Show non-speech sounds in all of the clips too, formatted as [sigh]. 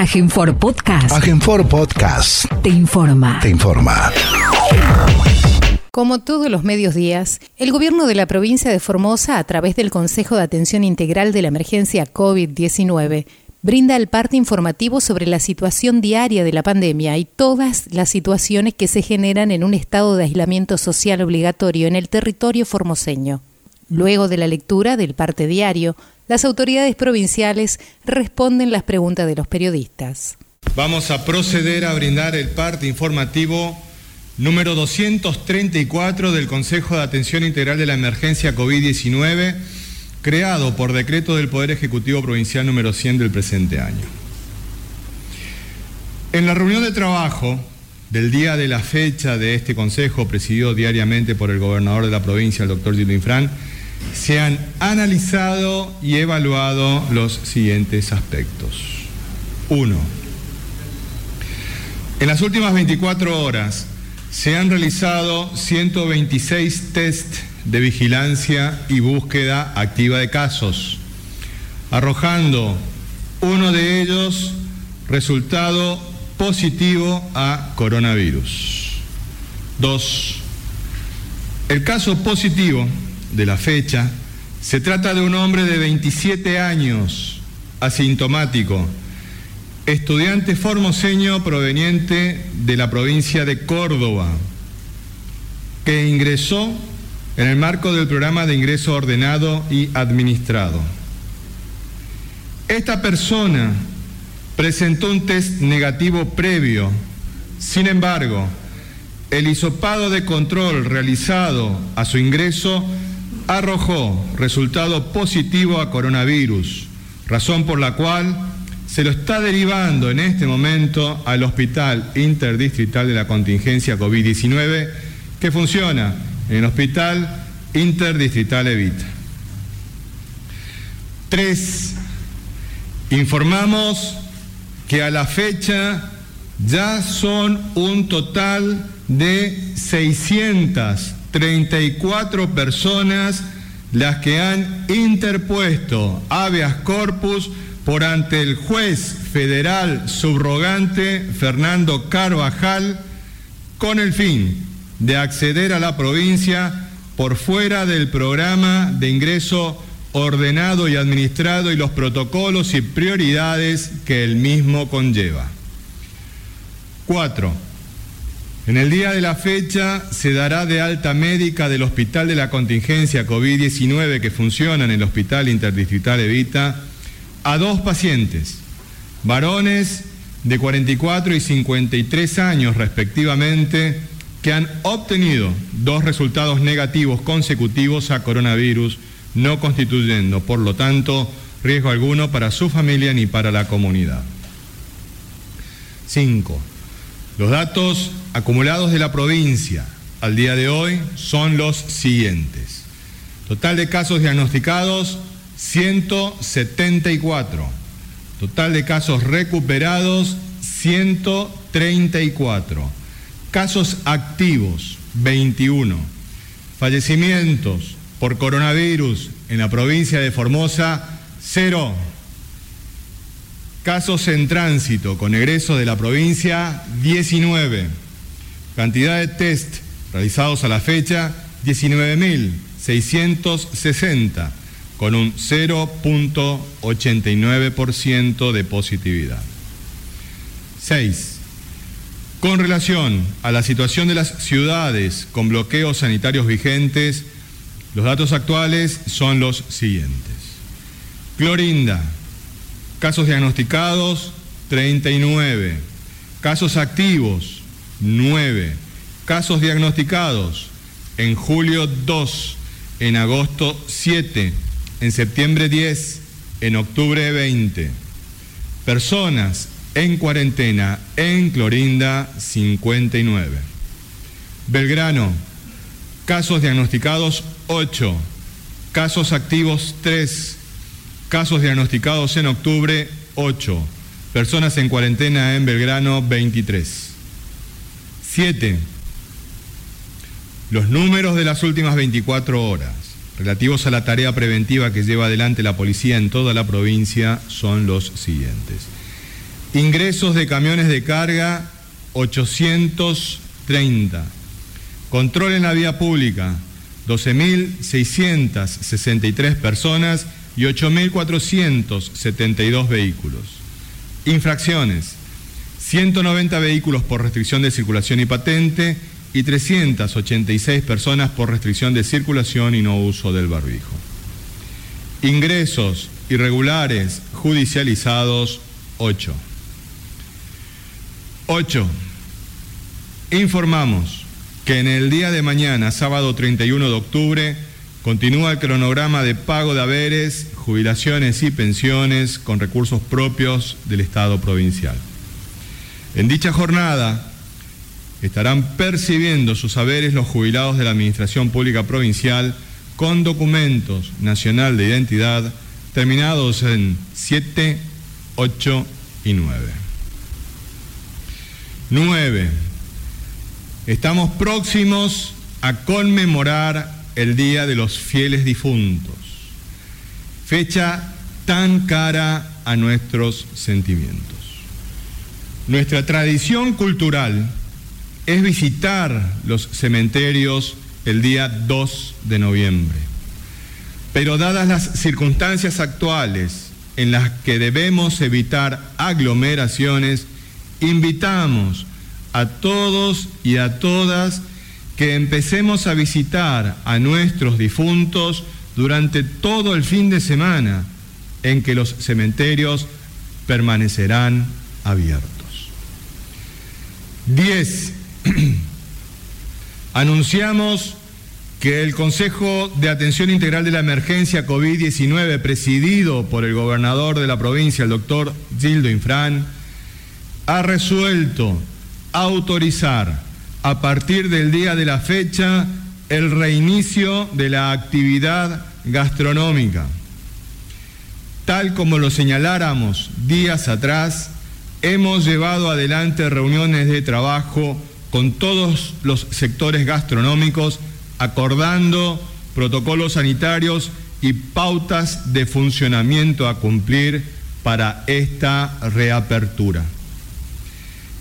Agenfor Podcast. Agenfor Podcast. Te informa. Te informa. Como todos los medios días, el gobierno de la provincia de Formosa, a través del Consejo de Atención Integral de la Emergencia COVID-19, brinda el parte informativo sobre la situación diaria de la pandemia y todas las situaciones que se generan en un estado de aislamiento social obligatorio en el territorio formoseño. Luego de la lectura del parte diario, las autoridades provinciales responden las preguntas de los periodistas. Vamos a proceder a brindar el parte informativo número 234 del Consejo de Atención Integral de la Emergencia COVID-19, creado por decreto del Poder Ejecutivo Provincial número 100 del presente año. En la reunión de trabajo del día de la fecha de este Consejo, presidido diariamente por el gobernador de la provincia, el doctor Gildo Infran, se han analizado y evaluado los siguientes aspectos. Uno, en las últimas 24 horas se han realizado 126 test de vigilancia y búsqueda activa de casos, arrojando uno de ellos resultado positivo a coronavirus. Dos, el caso positivo de la fecha, se trata de un hombre de 27 años, asintomático, estudiante formoseño proveniente de la provincia de Córdoba, que ingresó en el marco del programa de ingreso ordenado y administrado. Esta persona presentó un test negativo previo, sin embargo, el hisopado de control realizado a su ingreso arrojó resultado positivo a coronavirus, razón por la cual se lo está derivando en este momento al Hospital Interdistrital de la Contingencia COVID-19 que funciona en el Hospital Interdistrital Evita. Tres, informamos que a la fecha ya son un total de 600 34 personas las que han interpuesto habeas corpus por ante el juez federal subrogante Fernando Carvajal con el fin de acceder a la provincia por fuera del programa de ingreso ordenado y administrado y los protocolos y prioridades que el mismo conlleva. Cuatro en el día de la fecha se dará de alta médica del Hospital de la Contingencia COVID-19 que funciona en el Hospital Interdistrital Evita a dos pacientes, varones de 44 y 53 años respectivamente, que han obtenido dos resultados negativos consecutivos a coronavirus, no constituyendo, por lo tanto, riesgo alguno para su familia ni para la comunidad. 5. Los datos acumulados de la provincia al día de hoy son los siguientes. Total de casos diagnosticados, 174. Total de casos recuperados, 134. Casos activos, 21. Fallecimientos por coronavirus en la provincia de Formosa, 0. Casos en tránsito con egreso de la provincia, 19. Cantidad de test realizados a la fecha, 19.660, con un 0.89% de positividad. 6. Con relación a la situación de las ciudades con bloqueos sanitarios vigentes, los datos actuales son los siguientes. Clorinda, Casos diagnosticados, 39. Casos activos, 9. Casos diagnosticados, en julio 2, en agosto 7, en septiembre 10, en octubre 20. Personas en cuarentena en Clorinda 59. Belgrano, casos diagnosticados 8, casos activos 3, Casos diagnosticados en octubre, 8. Personas en cuarentena en Belgrano, 23. 7. Los números de las últimas 24 horas relativos a la tarea preventiva que lleva adelante la policía en toda la provincia son los siguientes. Ingresos de camiones de carga 830. Control en la vía pública 12.663 personas y 8.472 vehículos. Infracciones 190 vehículos por restricción de circulación y patente y 386 personas por restricción de circulación y no uso del barbijo. Ingresos irregulares judicializados 8. 8. Informamos que en el día de mañana, sábado 31 de octubre, continúa el cronograma de pago de haberes, jubilaciones y pensiones con recursos propios del Estado provincial. En dicha jornada estarán percibiendo sus haberes los jubilados de la Administración Pública Provincial con documentos nacional de identidad terminados en 7, 8 y 9. 9. Estamos próximos a conmemorar el Día de los Fieles Difuntos, fecha tan cara a nuestros sentimientos. Nuestra tradición cultural es visitar los cementerios el día 2 de noviembre. Pero dadas las circunstancias actuales en las que debemos evitar aglomeraciones, invitamos a todos y a todas que empecemos a visitar a nuestros difuntos durante todo el fin de semana en que los cementerios permanecerán abiertos. 10. [clears throat] Anunciamos que el Consejo de Atención Integral de la Emergencia COVID-19, presidido por el gobernador de la provincia, el doctor Gildo Infran, ha resuelto autorizar a partir del día de la fecha el reinicio de la actividad gastronómica. Tal como lo señaláramos días atrás, hemos llevado adelante reuniones de trabajo con todos los sectores gastronómicos, acordando protocolos sanitarios y pautas de funcionamiento a cumplir para esta reapertura.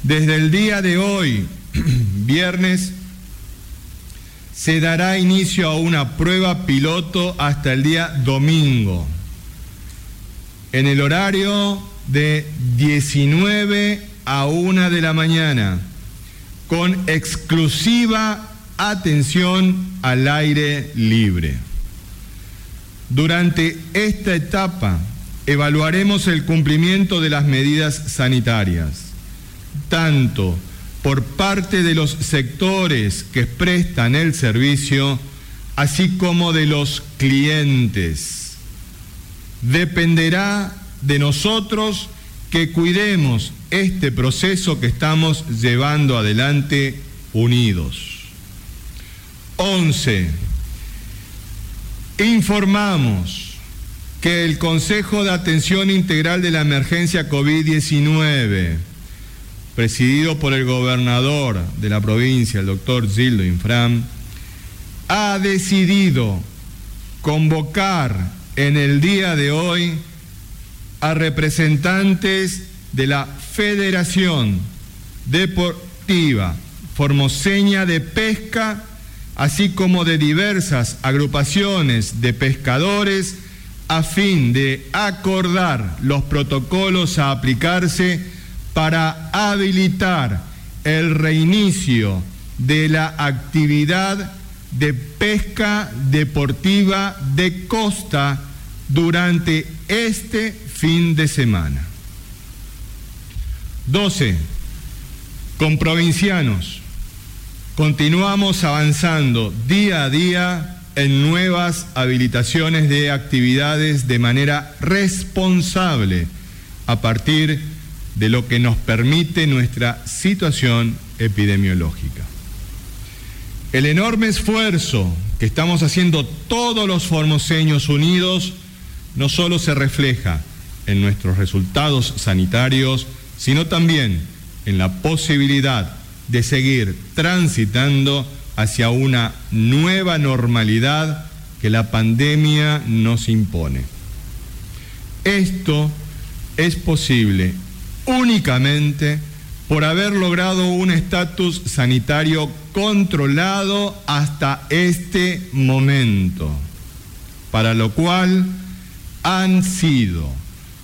Desde el día de hoy, [clears throat] viernes, se dará inicio a una prueba piloto hasta el día domingo. En el horario de 19 a 1 de la mañana, con exclusiva atención al aire libre. Durante esta etapa evaluaremos el cumplimiento de las medidas sanitarias, tanto por parte de los sectores que prestan el servicio, así como de los clientes. Dependerá de nosotros que cuidemos este proceso que estamos llevando adelante unidos. 11. Informamos que el Consejo de Atención Integral de la Emergencia COVID-19, presidido por el gobernador de la provincia, el doctor Gildo Infram, ha decidido convocar en el día de hoy a representantes de la Federación Deportiva. Formoseña de Pesca, así como de diversas agrupaciones de pescadores, a fin de acordar los protocolos a aplicarse para habilitar el reinicio de la actividad de pesca deportiva de costa durante este fin de semana. 12. Con provincianos, continuamos avanzando día a día en nuevas habilitaciones de actividades de manera responsable a partir de lo que nos permite nuestra situación epidemiológica. El enorme esfuerzo que estamos haciendo todos los formoseños unidos no solo se refleja en nuestros resultados sanitarios, sino también en la posibilidad de seguir transitando hacia una nueva normalidad que la pandemia nos impone. Esto es posible únicamente por haber logrado un estatus sanitario controlado hasta este momento, para lo cual han sido,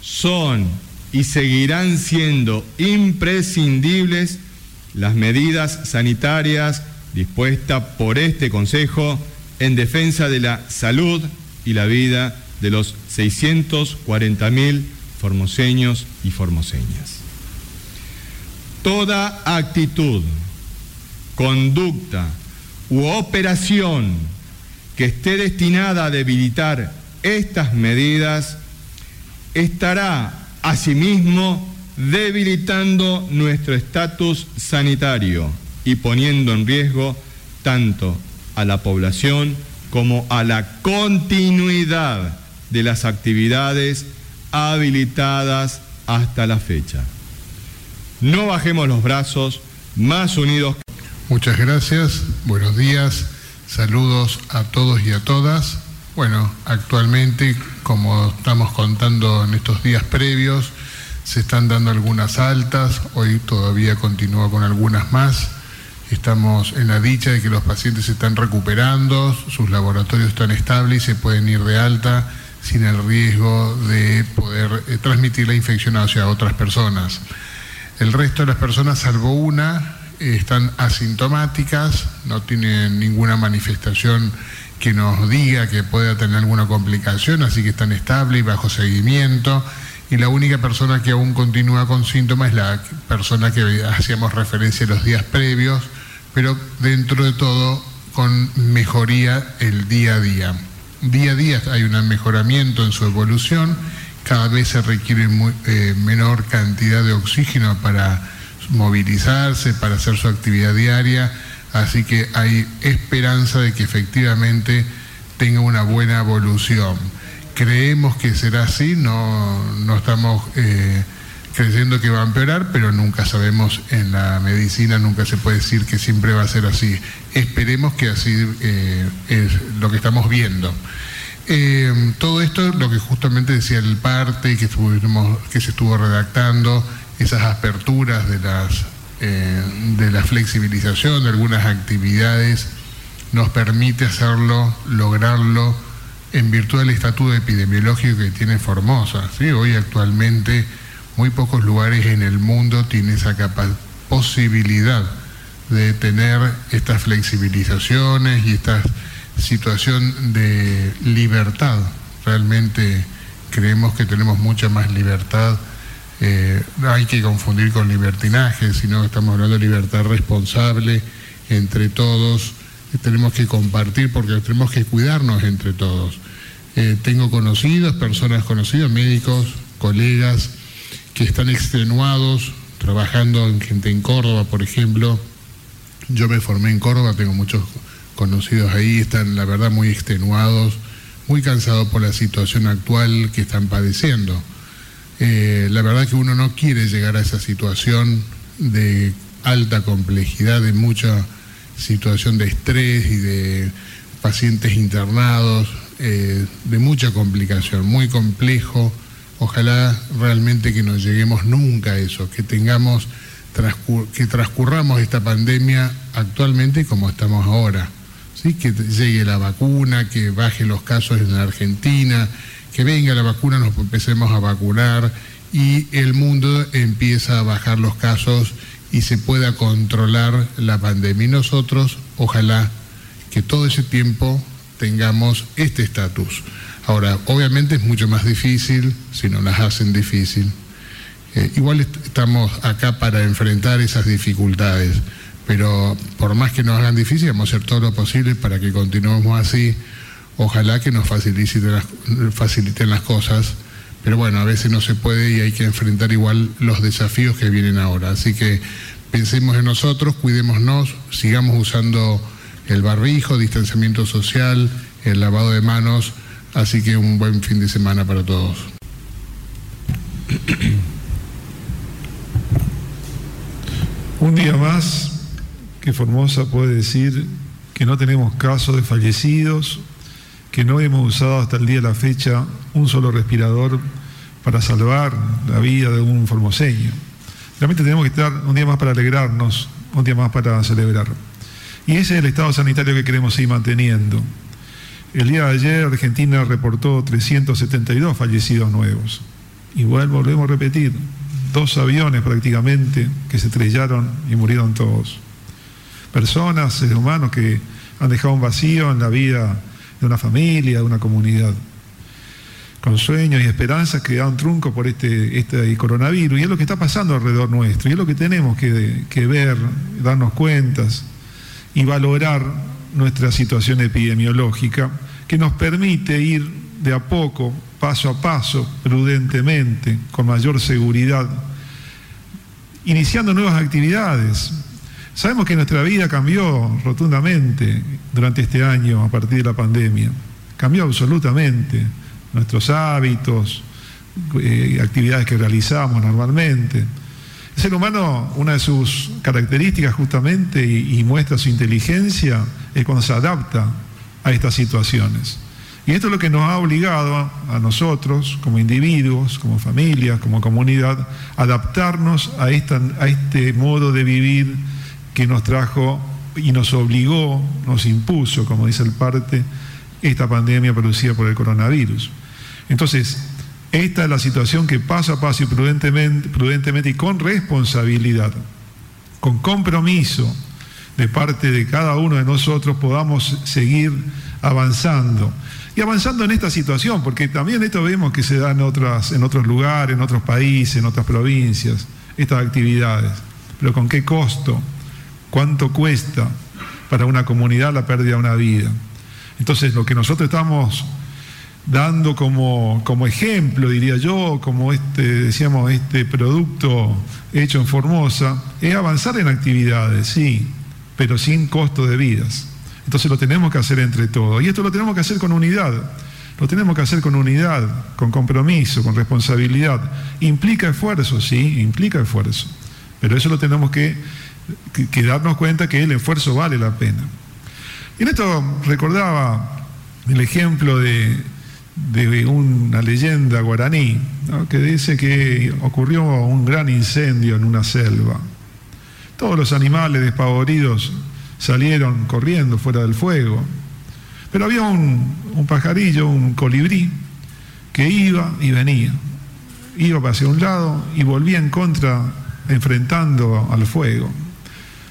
son y seguirán siendo imprescindibles las medidas sanitarias dispuestas por este Consejo en defensa de la salud y la vida de los 640 mil formoseños y formoseñas. Toda actitud, conducta u operación que esté destinada a debilitar estas medidas estará asimismo debilitando nuestro estatus sanitario y poniendo en riesgo tanto a la población como a la continuidad de las actividades habilitadas hasta la fecha. No bajemos los brazos, más unidos. Muchas gracias, buenos días, saludos a todos y a todas. Bueno, actualmente, como estamos contando en estos días previos, se están dando algunas altas, hoy todavía continúa con algunas más. Estamos en la dicha de que los pacientes se están recuperando, sus laboratorios están estables y se pueden ir de alta sin el riesgo de poder eh, transmitir la infección hacia otras personas. El resto de las personas, salvo una, están asintomáticas, no tienen ninguna manifestación que nos diga que pueda tener alguna complicación, así que están estables y bajo seguimiento. Y la única persona que aún continúa con síntomas es la persona que hacíamos referencia los días previos, pero dentro de todo con mejoría el día a día. Día a día hay un mejoramiento en su evolución, cada vez se requiere eh, menor cantidad de oxígeno para movilizarse, para hacer su actividad diaria, así que hay esperanza de que efectivamente tenga una buena evolución. Creemos que será así, no, no estamos... Eh, creyendo que va a empeorar, pero nunca sabemos en la medicina, nunca se puede decir que siempre va a ser así. Esperemos que así eh, es lo que estamos viendo. Eh, todo esto, lo que justamente decía el parte que, que se estuvo redactando, esas aperturas de, las, eh, de la flexibilización de algunas actividades, nos permite hacerlo, lograrlo en virtud del estatuto epidemiológico que tiene Formosa. Hoy actualmente muy pocos lugares en el mundo tienen esa posibilidad de tener estas flexibilizaciones y esta situación de libertad. Realmente creemos que tenemos mucha más libertad. Eh, hay que confundir con libertinaje, sino estamos hablando de libertad responsable entre todos. Tenemos que compartir porque tenemos que cuidarnos entre todos. Eh, tengo conocidos, personas conocidas, médicos, colegas, que están extenuados, trabajando en gente en Córdoba, por ejemplo. Yo me formé en Córdoba, tengo muchos conocidos ahí, están la verdad muy extenuados, muy cansados por la situación actual que están padeciendo. Eh, la verdad que uno no quiere llegar a esa situación de alta complejidad, de mucha situación de estrés y de pacientes internados, eh, de mucha complicación, muy complejo Ojalá realmente que no lleguemos nunca a eso, que tengamos, que transcurramos esta pandemia actualmente como estamos ahora. Que llegue la vacuna, que baje los casos en la Argentina, que venga la vacuna, nos empecemos a vacunar y el mundo empieza a bajar los casos y se pueda controlar la pandemia. Y nosotros, ojalá que todo ese tiempo tengamos este estatus. Ahora, obviamente es mucho más difícil si no las hacen difícil. Eh, igual estamos acá para enfrentar esas dificultades, pero por más que nos hagan difícil, vamos a hacer todo lo posible para que continuemos así. Ojalá que nos faciliten las, cosas, pero bueno, a veces no se puede y hay que enfrentar igual los desafíos que vienen ahora. Así que pensemos en nosotros, cuidémonos, sigamos usando el barrijo, distanciamiento social, el lavado de manos Así que un buen fin de semana para todos. Un día más que Formosa puede decir que no tenemos casos de fallecidos, que no hemos usado hasta el día de la fecha un solo respirador para salvar la vida de un formoseño. Realmente tenemos que estar un día más para alegrarnos, un día más para celebrar. Y ese es el estado sanitario que queremos seguir manteniendo. El día de ayer Argentina reportó 372 fallecidos nuevos. Igual volvemos a repetir, dos aviones prácticamente que se estrellaron y murieron todos. Personas, seres humanos que han dejado un vacío en la vida de una familia, de una comunidad con sueños y esperanzas que dan trunco por este, este coronavirus. Y es lo que está pasando alrededor nuestro. Y es lo que tenemos que, que ver, darnos cuentas y valorar nuestra situación epidemiológica, que nos permite ir de a poco, paso a paso, prudentemente, con mayor seguridad, iniciando nuevas actividades. Sabemos que nuestra vida cambió rotundamente durante este año a partir de la pandemia. Cambió absolutamente nuestros hábitos, eh, actividades que realizamos normalmente. El ser humano, una de sus características justamente y, muestra su inteligencia es cuando se adapta a estas situaciones. Y esto es lo que nos ha obligado a, nosotros, como individuos, como familias, como comunidad, adaptarnos a, esta, a este modo de vivir que nos trajo y nos obligó, nos impuso, como dice el parte, esta pandemia producida por el coronavirus. Entonces, esta es la situación que paso a paso y prudentemente, prudentemente y con responsabilidad, con compromiso de parte de cada uno de nosotros podamos seguir avanzando. Y avanzando en esta situación, porque también esto vemos que se da en, otras, en otros lugares, en otros países, en otras provincias, estas actividades. Pero ¿con qué costo? ¿Cuánto cuesta para una comunidad la pérdida de una vida? Entonces, lo que nosotros estamos dando como, como, ejemplo, diría yo, como este, decíamos, este producto hecho en Formosa, es avanzar en actividades, sí, pero sin costo de vidas. Entonces lo tenemos que hacer entre todos. Y esto lo tenemos que hacer con unidad. Lo tenemos que hacer con unidad, con compromiso, con responsabilidad. Implica esfuerzo, sí, implica esfuerzo. Pero eso lo tenemos que, que darnos cuenta que el esfuerzo vale la pena. Y en esto recordaba el ejemplo de de una leyenda guaraní que dice que ocurrió un gran incendio en una selva. Todos los animales despavoridos salieron corriendo fuera del fuego, pero había un, un pajarillo, un colibrí, que iba y venía, iba hacia un lado y volvía en contra, enfrentando al fuego.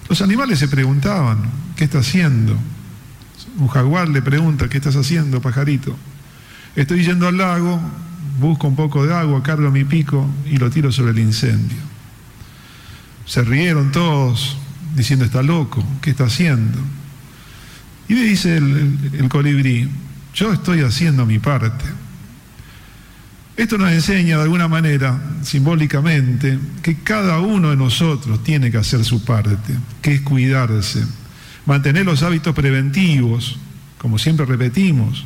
Los animales se preguntaban, ¿qué está haciendo? Un jaguar le pregunta, ¿qué estás haciendo, pajarito? Estoy yendo al lago, busco un poco de agua, cargo mi pico y lo tiro sobre el incendio. Se rieron todos diciendo, está loco, ¿qué está haciendo? Y me dice el, colibrí, yo estoy haciendo mi parte. Esto nos enseña de alguna manera, simbólicamente, que cada uno de nosotros tiene que hacer su parte, que es cuidarse, mantener los hábitos preventivos, como siempre repetimos,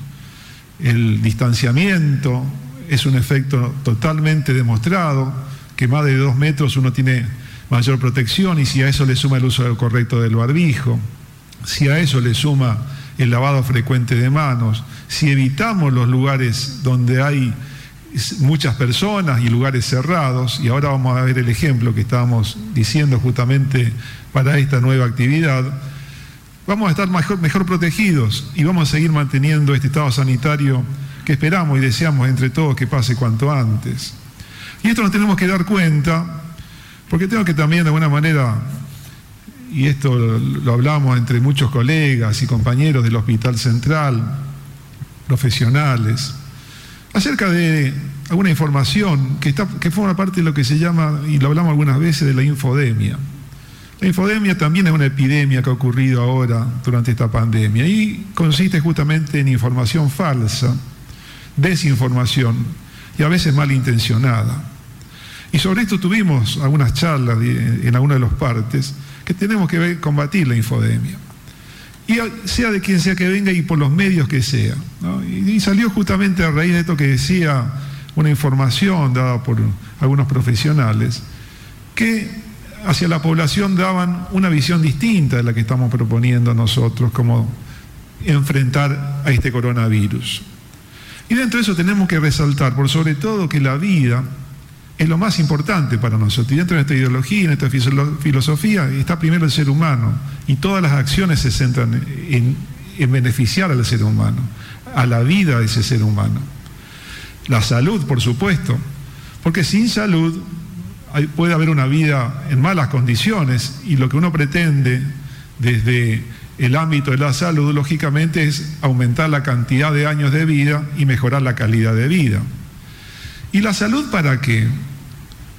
el distanciamiento es un efecto totalmente demostrado, que más de dos metros uno tiene mayor protección y si a eso le suma el uso correcto del barbijo, si a eso le suma el lavado frecuente de manos, si evitamos los lugares donde hay muchas personas y lugares cerrados, y ahora vamos a ver el ejemplo que estábamos diciendo justamente para esta nueva actividad, vamos a estar mejor, protegidos y vamos a seguir manteniendo este estado sanitario que esperamos y deseamos entre todos que pase cuanto antes. Y esto nos tenemos que dar cuenta, porque tengo que también de alguna manera, y esto lo hablamos entre muchos colegas y compañeros del Hospital Central, profesionales, acerca de alguna información que, está, que forma parte de lo que se llama, y lo hablamos algunas veces, de la infodemia. La infodemia también es una epidemia que ha ocurrido ahora durante esta pandemia y consiste justamente en información falsa, desinformación y a veces malintencionada. Y sobre esto tuvimos algunas charlas en alguna de las partes que tenemos que combatir la infodemia. Y sea de quien sea que venga y por los medios que sea. Y, salió justamente a raíz de esto que decía una información dada por algunos profesionales que hacia la población daban una visión distinta de la que estamos proponiendo nosotros, como enfrentar a este coronavirus. Y dentro de eso tenemos que resaltar, por sobre todo, que la vida es lo más importante para nosotros. Y dentro de nuestra ideología en nuestra filosofía está primero el ser humano. Y todas las acciones se centran en, en beneficiar al ser humano, a la vida de ese ser humano. La salud, por supuesto, porque sin salud puede haber una vida en malas condiciones y lo que uno pretende desde el ámbito de la salud, lógicamente, es aumentar la cantidad de años de vida y mejorar la calidad de vida. ¿Y la salud para qué?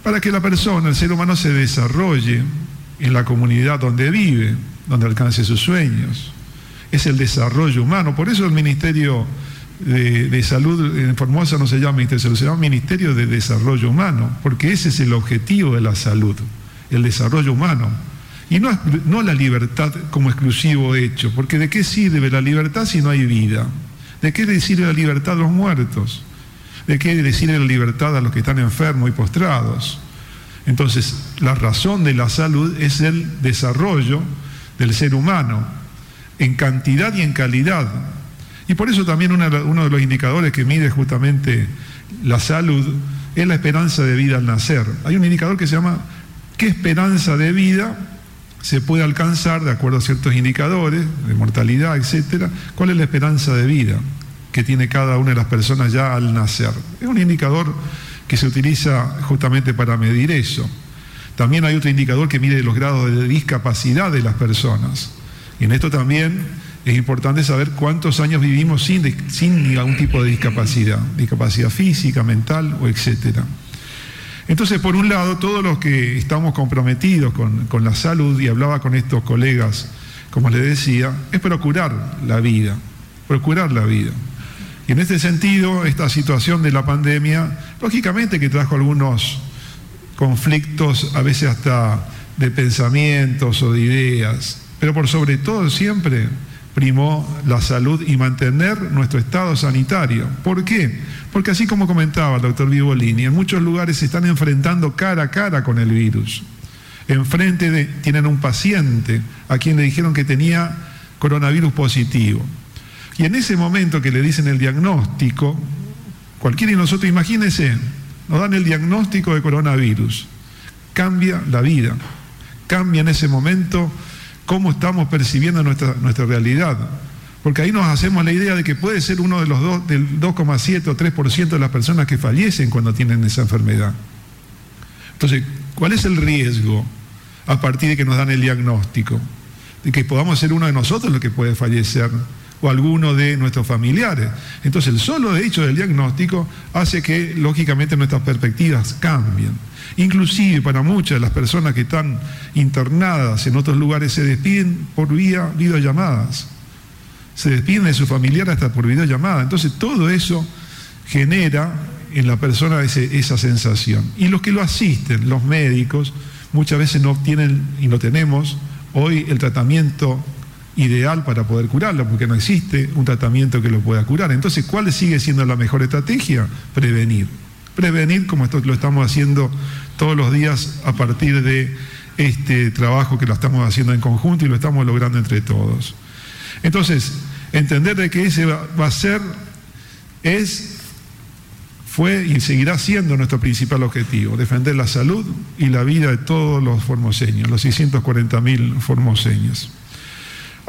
Para que la persona, el ser humano, se desarrolle en la comunidad donde vive, donde alcance sus sueños. Es el desarrollo humano. Por eso el Ministerio de, Salud en Formosa no se llama Ministerio de Salud, se llama Ministerio de Desarrollo Humano, porque ese es el objetivo de la salud, el desarrollo humano. Y no, no la libertad como exclusivo hecho, porque ¿de qué sirve la libertad si no hay vida? ¿De qué sirve la libertad a los muertos? ¿De qué le sirve la libertad a los que están enfermos y postrados? Entonces, la razón de la salud es el desarrollo del ser humano, en cantidad y en calidad. Y por eso también uno de los indicadores que mide justamente la salud es la esperanza de vida al nacer. Hay un indicador que se llama ¿qué esperanza de vida se puede alcanzar de acuerdo a ciertos indicadores de mortalidad, etcétera, cuál es la esperanza de vida que tiene cada una de las personas ya al nacer. Es un indicador que se utiliza justamente para medir eso. También hay otro indicador que mide los grados de discapacidad de las personas. Y en esto también es importante saber cuántos años vivimos sin, sin ningún tipo de discapacidad, discapacidad física, mental o etcétera. Entonces, por un lado, todos los que estamos comprometidos con, la salud, y hablaba con estos colegas, como les decía, es procurar la vida, procurar la vida. Y en este sentido, esta situación de la pandemia, lógicamente que trajo algunos conflictos, a veces hasta de pensamientos o de ideas, pero por sobre todo siempre primó la salud y mantener nuestro estado sanitario. ¿Por qué? Porque así como comentaba el doctor Vivolini, en muchos lugares se están enfrentando cara a cara con el virus. Enfrente de, tienen un paciente a quien le dijeron que tenía coronavirus positivo. Y en ese momento que le dicen el diagnóstico, cualquiera de nosotros, imagínense, nos dan el diagnóstico de coronavirus. Cambia la vida. Cambia en ese momento cómo estamos percibiendo nuestra, nuestra realidad. Porque ahí nos hacemos la idea de que puede ser uno de los dos, del 2,7 o 3% de las personas que fallecen cuando tienen esa enfermedad. Entonces, ¿cuál es el riesgo a partir de que nos dan el diagnóstico? De que podamos ser uno de nosotros los que puede fallecer o alguno de nuestros familiares. Entonces, el solo hecho del diagnóstico hace que, lógicamente, nuestras perspectivas cambien. Inclusive para muchas de las personas que están internadas en otros lugares se despiden por vía videollamadas. Se despiden de su familiar hasta por videollamada. Entonces todo eso genera en la persona esa sensación. Y los que lo asisten, los médicos, muchas veces no obtienen, y no tenemos, hoy el tratamiento ideal para poder curarlo, porque no existe un tratamiento que lo pueda curar. Entonces, ¿cuál sigue siendo la mejor estrategia? Prevenir prevenir como esto lo estamos haciendo todos los días a partir de este trabajo que lo estamos haciendo en conjunto y lo estamos logrando entre todos. Entonces, entender de que ese va, a ser, es, fue y seguirá siendo nuestro principal objetivo, defender la salud y la vida de todos los formoseños, los 640.000 formoseños.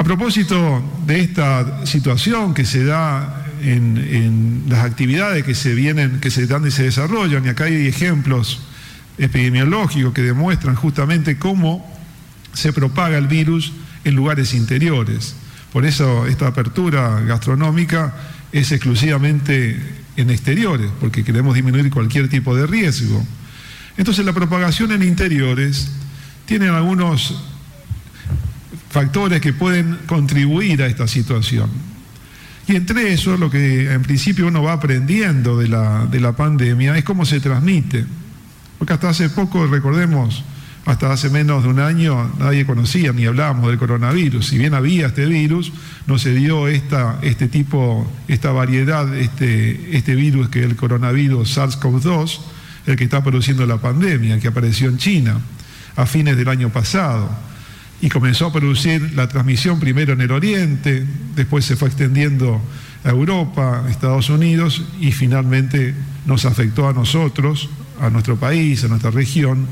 A propósito de esta situación que se da en, las actividades que se vienen, que se dan y se desarrollan, y acá hay ejemplos epidemiológicos que demuestran justamente cómo se propaga el virus en lugares interiores. Por eso esta apertura gastronómica es exclusivamente en exteriores, porque queremos disminuir cualquier tipo de riesgo. Entonces la propagación en interiores tiene algunos factores que pueden contribuir a esta situación. Y entre eso, lo que en principio uno va aprendiendo de la, de la pandemia es cómo se transmite. Porque hasta hace poco, recordemos, hasta hace menos de un año nadie conocía ni hablábamos del coronavirus. Si bien había este virus, no se dio esta, este tipo, esta variedad, este, este virus que es el coronavirus SARS-CoV-2, el que está produciendo la pandemia, que apareció en China a fines del año pasado y comenzó a producir la transmisión primero en el Oriente, después se fue extendiendo a Europa, Estados Unidos y finalmente nos afectó a nosotros, a nuestro país, a nuestra región,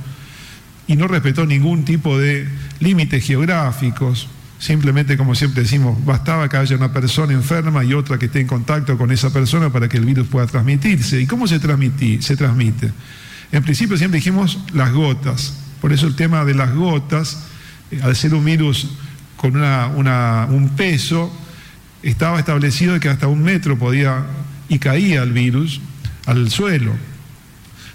y no respetó ningún tipo de límites geográficos. Simplemente, como siempre decimos, bastaba que haya una persona enferma y otra que esté en contacto con esa persona para que el virus pueda transmitirse. ¿Y cómo se, se transmite? En principio siempre dijimos las gotas. Por eso el tema de las gotas, al ser un virus con un peso, estaba establecido que hasta un metro podía y caía el virus al suelo.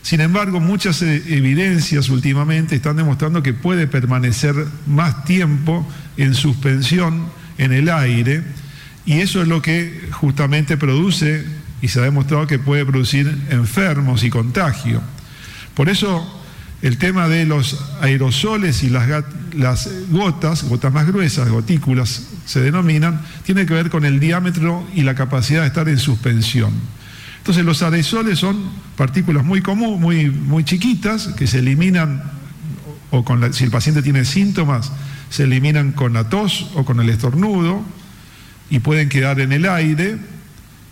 Sin embargo, muchas eh, evidencias últimamente están demostrando que puede permanecer más tiempo en suspensión en el aire y eso es lo que justamente produce y se ha demostrado que puede producir enfermos y contagio. Por eso el tema de los aerosoles y las, gotas, gotas más gruesas, gotículas se denominan, tiene que ver con el diámetro y la capacidad de estar en suspensión. Entonces los aerosoles son partículas muy comunes, muy, muy chiquitas, que se eliminan, o con si el paciente tiene síntomas, se eliminan con la tos o con el estornudo y pueden quedar en el aire,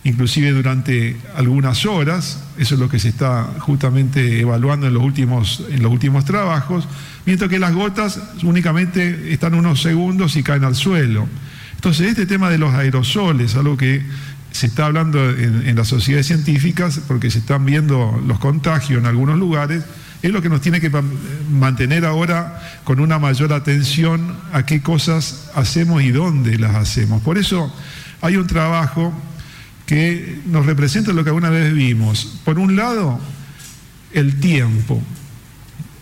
inclusive durante algunas horas, eso es lo que se está justamente evaluando en los últimos, en los últimos trabajos, mientras que las gotas únicamente están unos segundos y caen al suelo. Entonces, este tema de los aerosoles, algo que se está hablando en, las sociedades científicas porque se están viendo los contagios en algunos lugares, es lo que nos tiene que mantener ahora con una mayor atención a qué cosas hacemos y dónde las hacemos. Por eso hay un trabajo que nos representa lo que alguna vez vimos. Por un lado, el tiempo.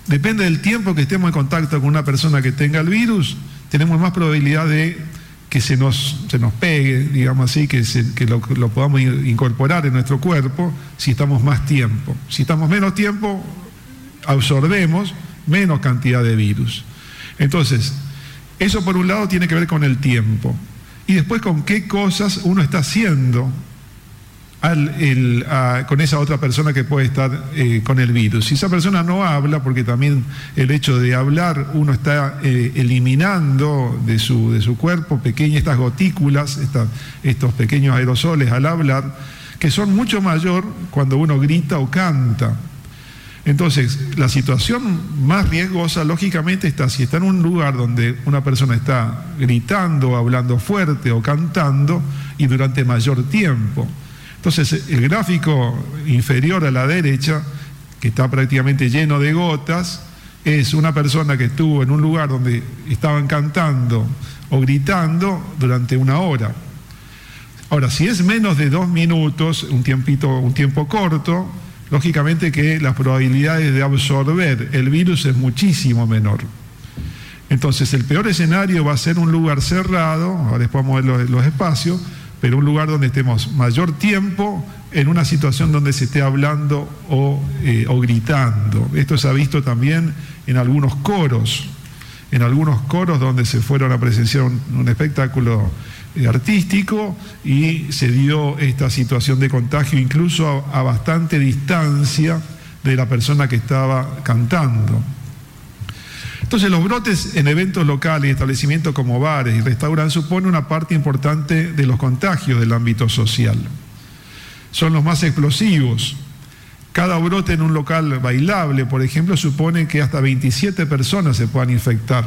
Depende del tiempo que estemos en contacto con una persona que tenga el virus, tenemos más probabilidad de que se nos, se nos pegue, digamos así, que, lo, podamos incorporar en nuestro cuerpo si estamos más tiempo. Si estamos menos tiempo, absorbemos menos cantidad de virus. Entonces, eso por un lado tiene que ver con el tiempo. Y después con qué cosas uno está haciendo con esa otra persona que puede estar eh, con el virus. Si esa persona no habla, porque también el hecho de hablar uno está eh, eliminando de su, de su cuerpo pequeñas estas gotículas, estos pequeños aerosoles al hablar, que son mucho mayor cuando uno grita o canta. Entonces, la situación más riesgosa, lógicamente, está si está en un lugar donde una persona está gritando, hablando fuerte o cantando y durante mayor tiempo. Entonces, el gráfico inferior a la derecha, que está prácticamente lleno de gotas, es una persona que estuvo en un lugar donde estaban cantando o gritando durante una hora. Ahora, si es menos de dos minutos, un, tiempito, un tiempo corto, lógicamente que las probabilidades de absorber el virus es muchísimo menor. Entonces, el peor escenario va a ser un lugar cerrado, ahora después vamos a ver los espacios, pero un lugar donde estemos mayor tiempo en una situación donde se esté hablando o, eh, gritando. Esto se ha visto también en algunos coros, en algunos coros donde se fueron a presenciar un, espectáculo eh, artístico y se dio esta situación de contagio incluso a bastante distancia de la persona que estaba cantando. Entonces los brotes en eventos locales y establecimientos como bares y restaurantes suponen una parte importante de los contagios del ámbito social. Son los más explosivos. Cada brote en un local bailable, por ejemplo, supone que hasta 27 personas se puedan infectar,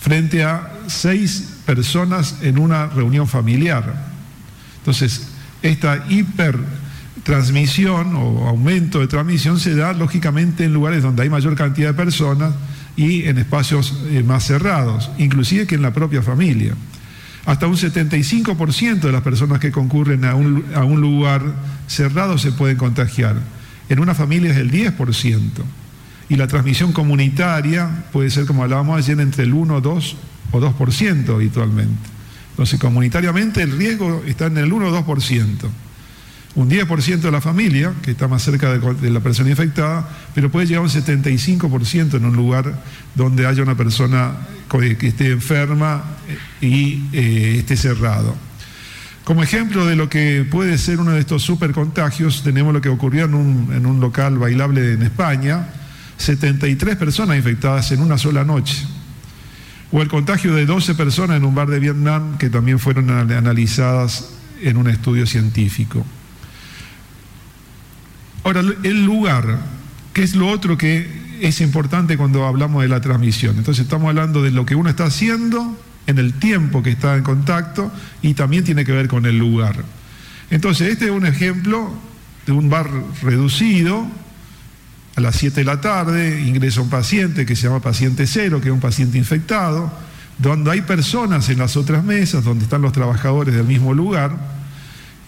frente a 6 personas en una reunión familiar. Entonces, esta hipertransmisión o aumento de transmisión se da lógicamente en lugares donde hay mayor cantidad de personas, y en espacios eh, más cerrados, inclusive que en la propia familia. Hasta un 75% de las personas que concurren a un, a un lugar cerrado se pueden contagiar. En una familia es el 10%. Y la transmisión comunitaria puede ser, como hablábamos ayer, entre el 1, 2 o 2% habitualmente. Entonces, comunitariamente el riesgo está en el 1 o 2% un 10% de la familia, que está más cerca de, la persona infectada, pero puede llegar a un 75% en un lugar donde haya una persona que esté enferma eh, y eh, esté cerrado. Como ejemplo de lo que puede ser uno de estos supercontagios, tenemos lo que ocurrió en un local bailable en España, 73 personas infectadas en una sola noche. O el contagio de 12 personas en un bar de Vietnam que también fueron analizadas en un estudio científico. Ahora, el lugar ¿Qué es lo otro que es importante cuando hablamos de la transmisión? Entonces estamos hablando de lo que uno está haciendo en el tiempo que está en contacto y también tiene que ver con el lugar. Entonces, este es un ejemplo de un bar reducido. A las 7 de la tarde ingresa un paciente que se llama paciente cero, que es un paciente infectado, donde hay personas en las otras mesas, donde están los trabajadores del mismo lugar,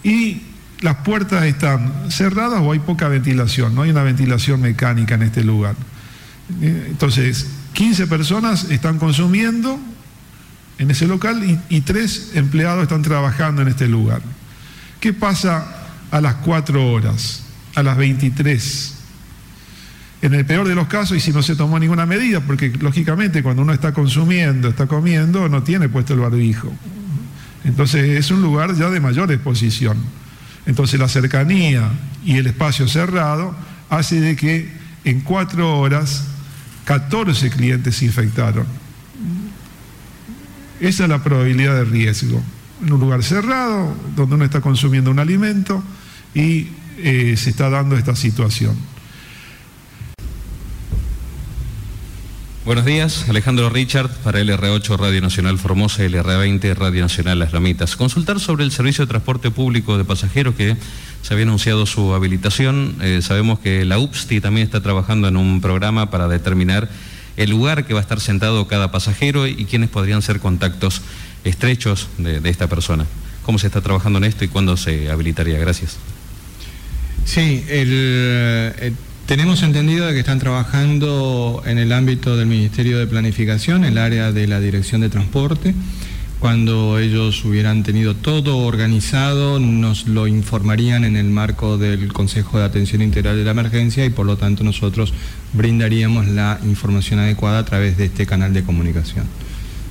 y las puertas están cerradas o hay poca ventilación, no hay una ventilación mecánica en este lugar. Eh, entonces, 15 personas están consumiendo en ese local y, y tres empleados están trabajando en este lugar. ¿Qué pasa a las 4 horas, a las 23? En el peor de los casos, y si no se tomó ninguna medida, porque lógicamente cuando uno está consumiendo, está comiendo, no tiene puesto el barbijo. Entonces es un lugar ya de mayor exposición. Entonces la cercanía y el espacio cerrado hace de que en cuatro horas 14 clientes se infectaron. Esa es la probabilidad de riesgo. En un lugar cerrado, donde uno está consumiendo un alimento y eh, se está dando esta situación. Buenos días, Alejandro Richard para LR8 Radio Nacional Formosa y LR20 Radio Nacional Las Lomitas. Consultar sobre el servicio de transporte público de pasajeros que se había anunciado su habilitación. Eh, sabemos que la UPSTI también está trabajando en un programa para determinar el lugar que va a estar sentado cada pasajero y quiénes podrían ser contactos estrechos de, esta persona. ¿Cómo se está trabajando en esto y cuándo se habilitaría? Gracias. Sí, el, el tenemos entendido que están trabajando en el ámbito del Ministerio de Planificación, el área de la Dirección de Transporte. Cuando ellos hubieran tenido todo organizado, nos lo informarían en el marco del Consejo de Atención Integral de la Emergencia y por lo tanto nosotros brindaríamos la información adecuada a través de este canal de comunicación.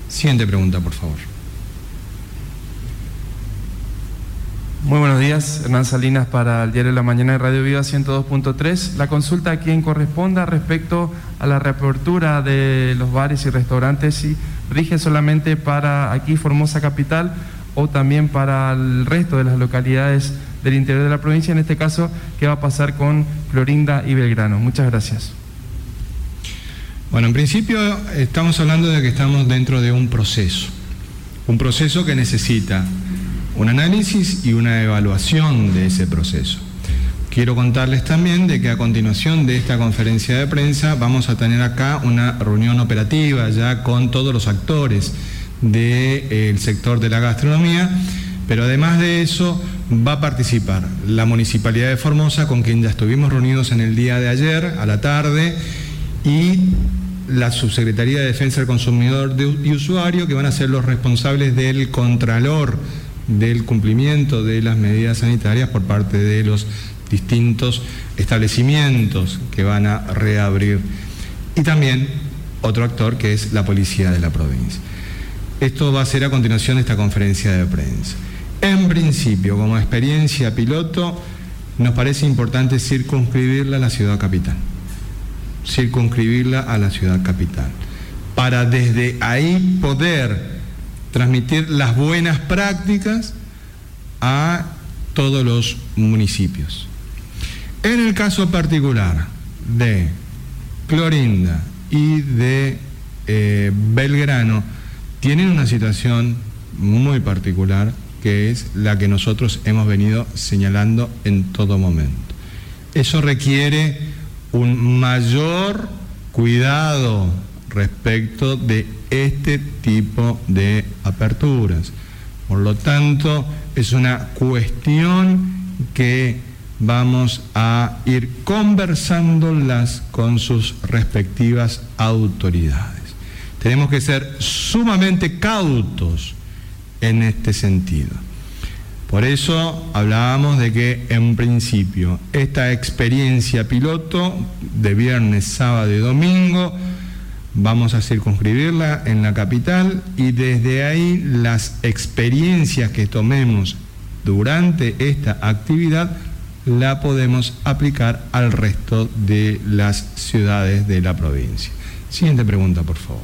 Siguiente pregunta, por favor. Muy buenos días, Hernán Salinas para el Diario de la Mañana de Radio Viva 102.3. La consulta a quien corresponda respecto a la reapertura de los bares y restaurantes, si rige solamente para aquí Formosa Capital o también para el resto de las localidades del interior de la provincia, en este caso, ¿qué va a pasar con Clorinda y Belgrano? Muchas gracias. Bueno, en principio estamos hablando de que estamos dentro de un proceso, un proceso que necesita un análisis y una evaluación de ese proceso. Quiero contarles también de que a continuación de esta conferencia de prensa vamos a tener acá una reunión operativa ya con todos los actores del sector de la gastronomía, pero además de eso va a participar la Municipalidad de Formosa, con quien ya estuvimos reunidos en el día de ayer a la tarde, y la Subsecretaría de Defensa del Consumidor y Usuario, que van a ser los responsables del Contralor del cumplimiento de las medidas sanitarias por parte de los distintos establecimientos que van a reabrir. Y también otro actor que es la policía de la provincia. Esto va a ser a continuación de esta conferencia de prensa. En principio, como experiencia piloto, nos parece importante circunscribirla a la ciudad capital. Circunscribirla a la ciudad capital. Para desde ahí poder transmitir las buenas prácticas a todos los municipios. En el caso particular de Clorinda y de eh, Belgrano, tienen una situación muy particular que es la que nosotros hemos venido señalando en todo momento. Eso requiere un mayor cuidado respecto de este tipo de aperturas. Por lo tanto, es una cuestión que vamos a ir conversándolas con sus respectivas autoridades. Tenemos que ser sumamente cautos en este sentido. Por eso hablábamos de que en principio esta experiencia piloto de viernes, sábado y domingo vamos a circunscribirla en la capital y desde ahí las experiencias que tomemos durante esta actividad la podemos aplicar al resto de las ciudades de la provincia. Siguiente pregunta, por favor.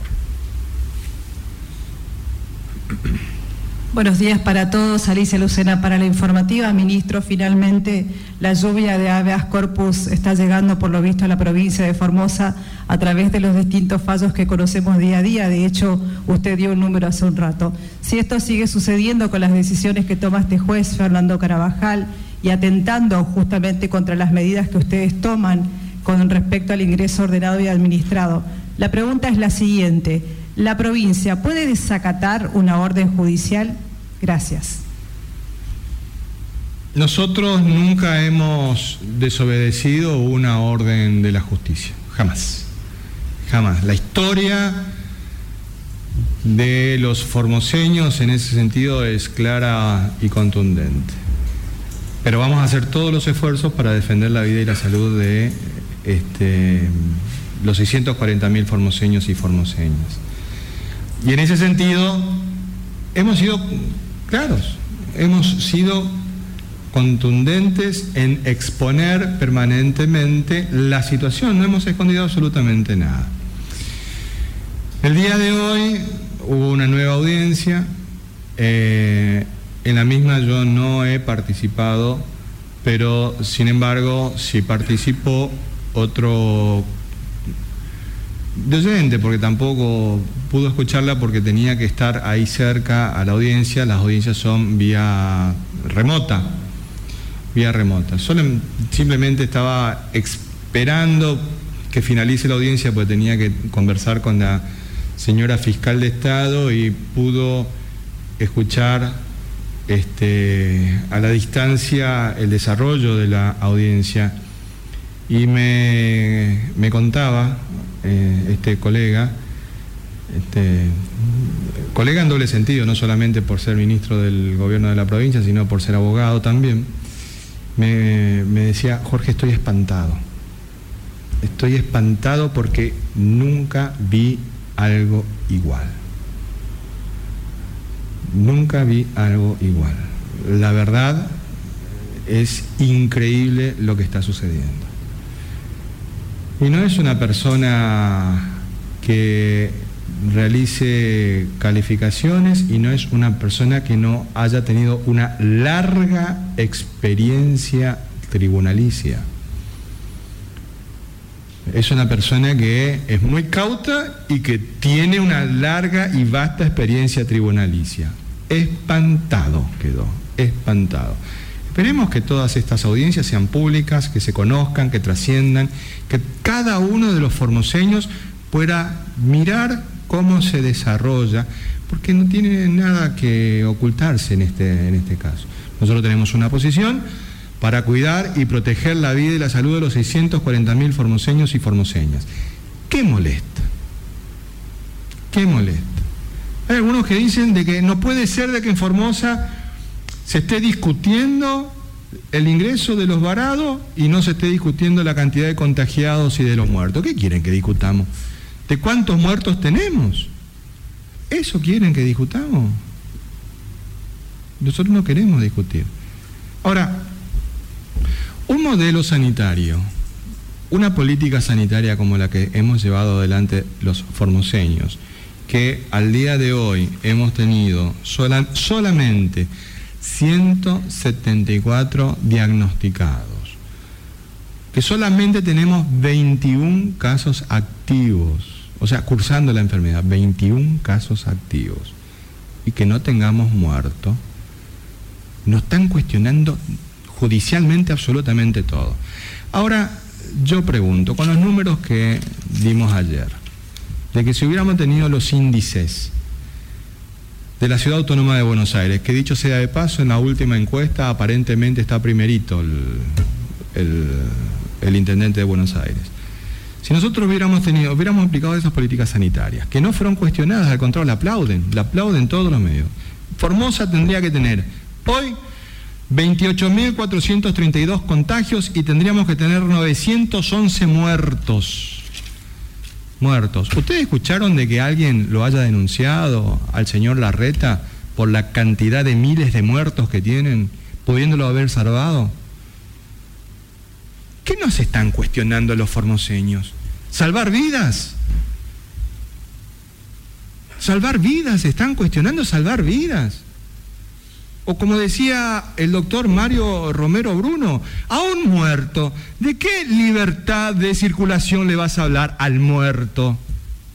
Buenos días para todos. Alicia Lucena para la informativa. Ministro, finalmente la lluvia de habeas corpus está llegando, por lo visto, a la provincia de Formosa a través de los distintos fallos que conocemos día a día. De hecho, usted dio un número hace un rato. Si esto sigue sucediendo con las decisiones que toma este juez, Fernando Carabajal, y atentando justamente contra las medidas que ustedes toman con respecto al ingreso ordenado y administrado, la pregunta es la siguiente. ¿La provincia puede desacatar una orden judicial? Gracias. Nosotros nunca hemos desobedecido una orden de la justicia, jamás, jamás. La historia de los formoseños en ese sentido es clara y contundente. Pero vamos a hacer todos los esfuerzos para defender la vida y la salud de este, los 640.000 formoseños y formoseñas. Y en ese sentido, hemos sido claros, hemos sido contundentes en exponer permanentemente la situación, no hemos escondido absolutamente nada. El día de hoy hubo una nueva audiencia, eh, en la misma yo no he participado, pero sin embargo sí participó otro docente, porque tampoco pudo escucharla porque tenía que estar ahí cerca a la audiencia. Las audiencias son vía remota, vía remota. Solo, simplemente estaba esperando que finalice la audiencia porque tenía que conversar con la señora fiscal de Estado y pudo escuchar este, a la distancia el desarrollo de la audiencia y me, me contaba eh, este colega, este, colega en doble sentido, no solamente por ser ministro del gobierno de la provincia, sino por ser abogado también, me, me decía, Jorge, estoy espantado. Estoy espantado porque nunca vi algo igual. Nunca vi algo igual. La verdad es increíble lo que está sucediendo. Y no es una persona que realice calificaciones y no es una persona que no haya tenido una larga experiencia tribunalicia. Es una persona que es muy cauta y que tiene una larga y vasta experiencia tribunalicia. Espantado quedó, espantado. Esperemos que todas estas audiencias sean públicas, que se conozcan, que trasciendan, que cada uno de los formoseños pueda mirar cómo se desarrolla, porque no tiene nada que ocultarse en este, en este caso. Nosotros tenemos una posición para cuidar y proteger la vida y la salud de los 640.000 formoseños y formoseñas. ¿Qué molesta? ¿Qué molesta? Hay algunos que dicen de que no puede ser de que en Formosa se esté discutiendo el ingreso de los varados y no se esté discutiendo la cantidad de contagiados y de los muertos. ¿Qué quieren que discutamos? ¿De cuántos muertos tenemos? ¿Eso quieren que discutamos? Nosotros no queremos discutir. Ahora, un modelo sanitario, una política sanitaria como la que hemos llevado adelante los formoseños, que al día de hoy hemos tenido solamente 174 diagnosticados, que solamente tenemos 21 casos activos, o sea, cursando la enfermedad, 21 casos activos, y que no tengamos muerto, nos están cuestionando judicialmente absolutamente todo. Ahora, yo pregunto, con los números que dimos ayer, de que si hubiéramos tenido los índices de la Ciudad Autónoma de Buenos Aires, que dicho sea de paso, en la última encuesta aparentemente está primerito el, intendente de Buenos Aires. Si nosotros hubiéramos tenido, hubiéramos aplicado esas políticas sanitarias, que no fueron cuestionadas, al contrario, la aplauden, la aplauden todos los medios. Formosa tendría que tener hoy 28.432 contagios y tendríamos que tener 911 muertos muertos. ¿Ustedes escucharon de que alguien lo haya denunciado al señor Larreta por la cantidad de miles de muertos que tienen, pudiéndolo haber salvado? ¿Qué nos están cuestionando los formoseños? ¿Salvar vidas? ¿Salvar vidas? ¿Están cuestionando salvar vidas? O como decía el doctor Mario Romero Bruno, a un muerto, ¿de qué libertad de circulación le vas a hablar al muerto?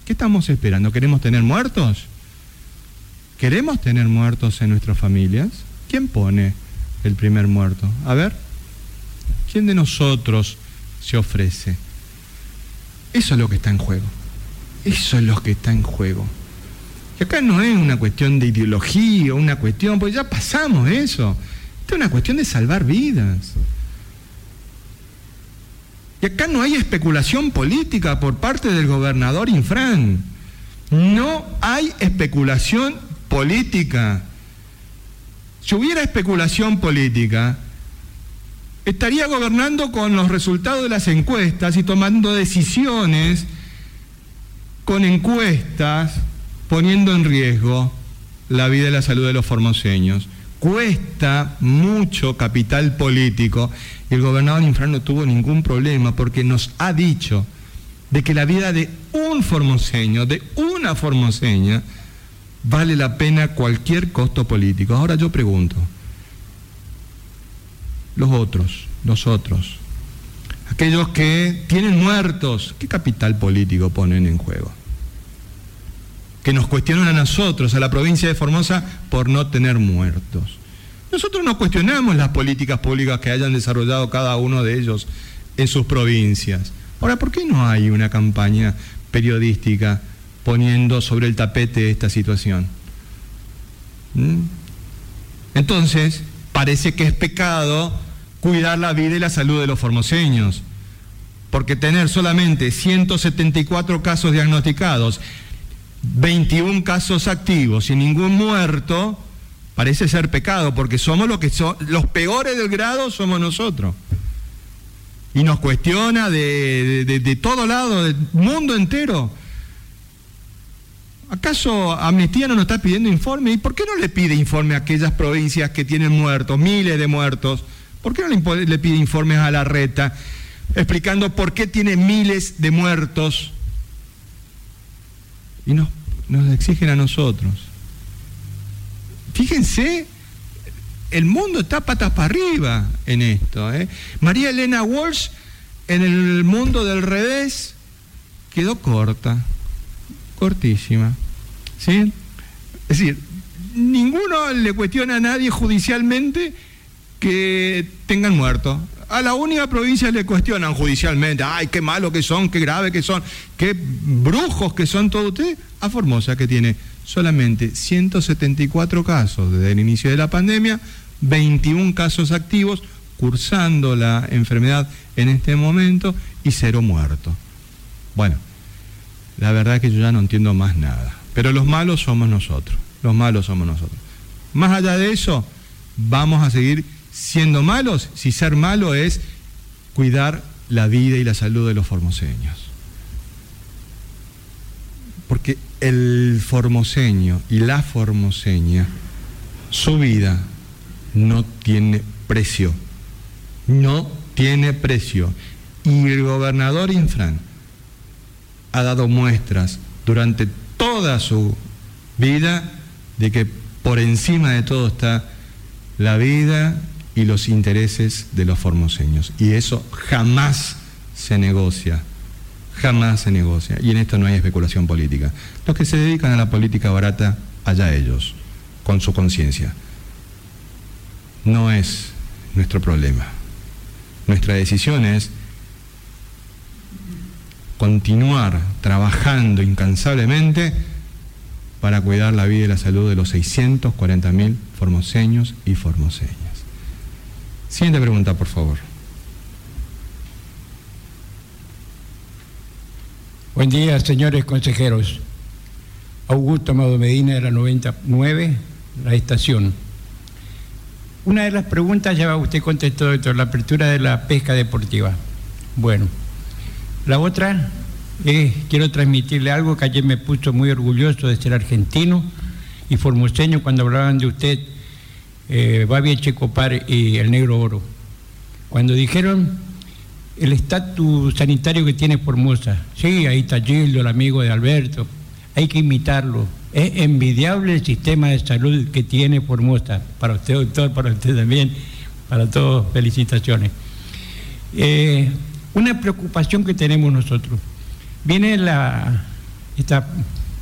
¿Qué estamos esperando? ¿Queremos tener muertos? ¿Queremos tener muertos en nuestras familias? ¿Quién pone el primer muerto? A ver, ¿quién de nosotros se ofrece? Eso es lo que está en juego. Eso es lo que está en juego. Y acá no es una cuestión de ideología, una cuestión, pues ya pasamos eso. Esta es una cuestión de salvar vidas. Y acá no hay especulación política por parte del gobernador Infran. No hay especulación política. Si hubiera especulación política, estaría gobernando con los resultados de las encuestas y tomando decisiones con encuestas poniendo en riesgo la vida y la salud de los formoseños. Cuesta mucho capital político y el gobernador Infran no tuvo ningún problema porque nos ha dicho de que la vida de un formoseño, de una formoseña, vale la pena cualquier costo político. Ahora yo pregunto, los otros, los otros, aquellos que tienen muertos, ¿qué capital político ponen en juego? Que nos cuestionan a nosotros, a la provincia de Formosa, por no tener muertos. Nosotros no cuestionamos las políticas públicas que hayan desarrollado cada uno de ellos en sus provincias. Ahora, ¿por qué no hay una campaña periodística poniendo sobre el tapete esta situación? ¿Mm? Entonces, parece que es pecado cuidar la vida y la salud de los formoseños, porque tener solamente 174 casos diagnosticados 21 casos activos y ningún muerto, parece ser pecado, porque somos los que son, los peores del grado somos nosotros. Y nos cuestiona de, de, todo lado, del mundo entero. ¿Acaso Amnistía no nos está pidiendo informe? ¿Y por qué no le pide informe a aquellas provincias que tienen muertos, miles de muertos? ¿Por qué no le, le pide informes a la reta explicando por qué tiene miles de muertos? y nos, nos exigen a nosotros. Fíjense, el mundo está patas para arriba en esto. ¿eh? María Elena Walsh en el mundo del revés quedó corta, cortísima. ¿sí? Es decir, ninguno le cuestiona a nadie judicialmente que tengan muerto. A la única provincia le cuestionan judicialmente, ay, qué malo que son, qué grave que son, qué brujos que son todos ustedes. A Formosa, que tiene solamente 174 casos desde el inicio de la pandemia, 21 casos activos, cursando la enfermedad en este momento y cero muertos. Bueno, la verdad es que yo ya no entiendo más nada. Pero los malos somos nosotros, los malos somos nosotros. Más allá de eso, vamos a seguir siendo malos si ser malo es cuidar la vida y la salud de los formoseños. Porque el formoseño y la formoseña, su vida no tiene precio. No tiene precio. Y el gobernador Infran ha dado muestras durante toda su vida de que por encima de todo está la vida y los intereses de los formoseños. Y eso jamás se negocia, jamás se negocia. Y en esto no hay especulación política. Los que se dedican a la política barata, allá ellos, con su conciencia. No es nuestro problema. Nuestra decisión es continuar trabajando incansablemente para cuidar la vida y la salud de los 640.000 formoseños y formoseñas. Siguiente pregunta, por favor. Buen día, señores consejeros. Augusto Amado Medina de la 99, la estación. Una de las preguntas ya usted contestó, doctor, la apertura de la pesca deportiva. Bueno, la otra es, quiero transmitirle algo que ayer me puso muy orgulloso de ser argentino y formoseño cuando hablaban de usted eh, Babi Checopar y el Negro Oro. Cuando dijeron el estatus sanitario que tiene Formosa, sí, ahí está Gildo, el amigo de Alberto, hay que imitarlo. Es envidiable el sistema de salud que tiene Formosa. Para usted, doctor, para usted también, para todos, felicitaciones. Eh, una preocupación que tenemos nosotros. Viene la, esta,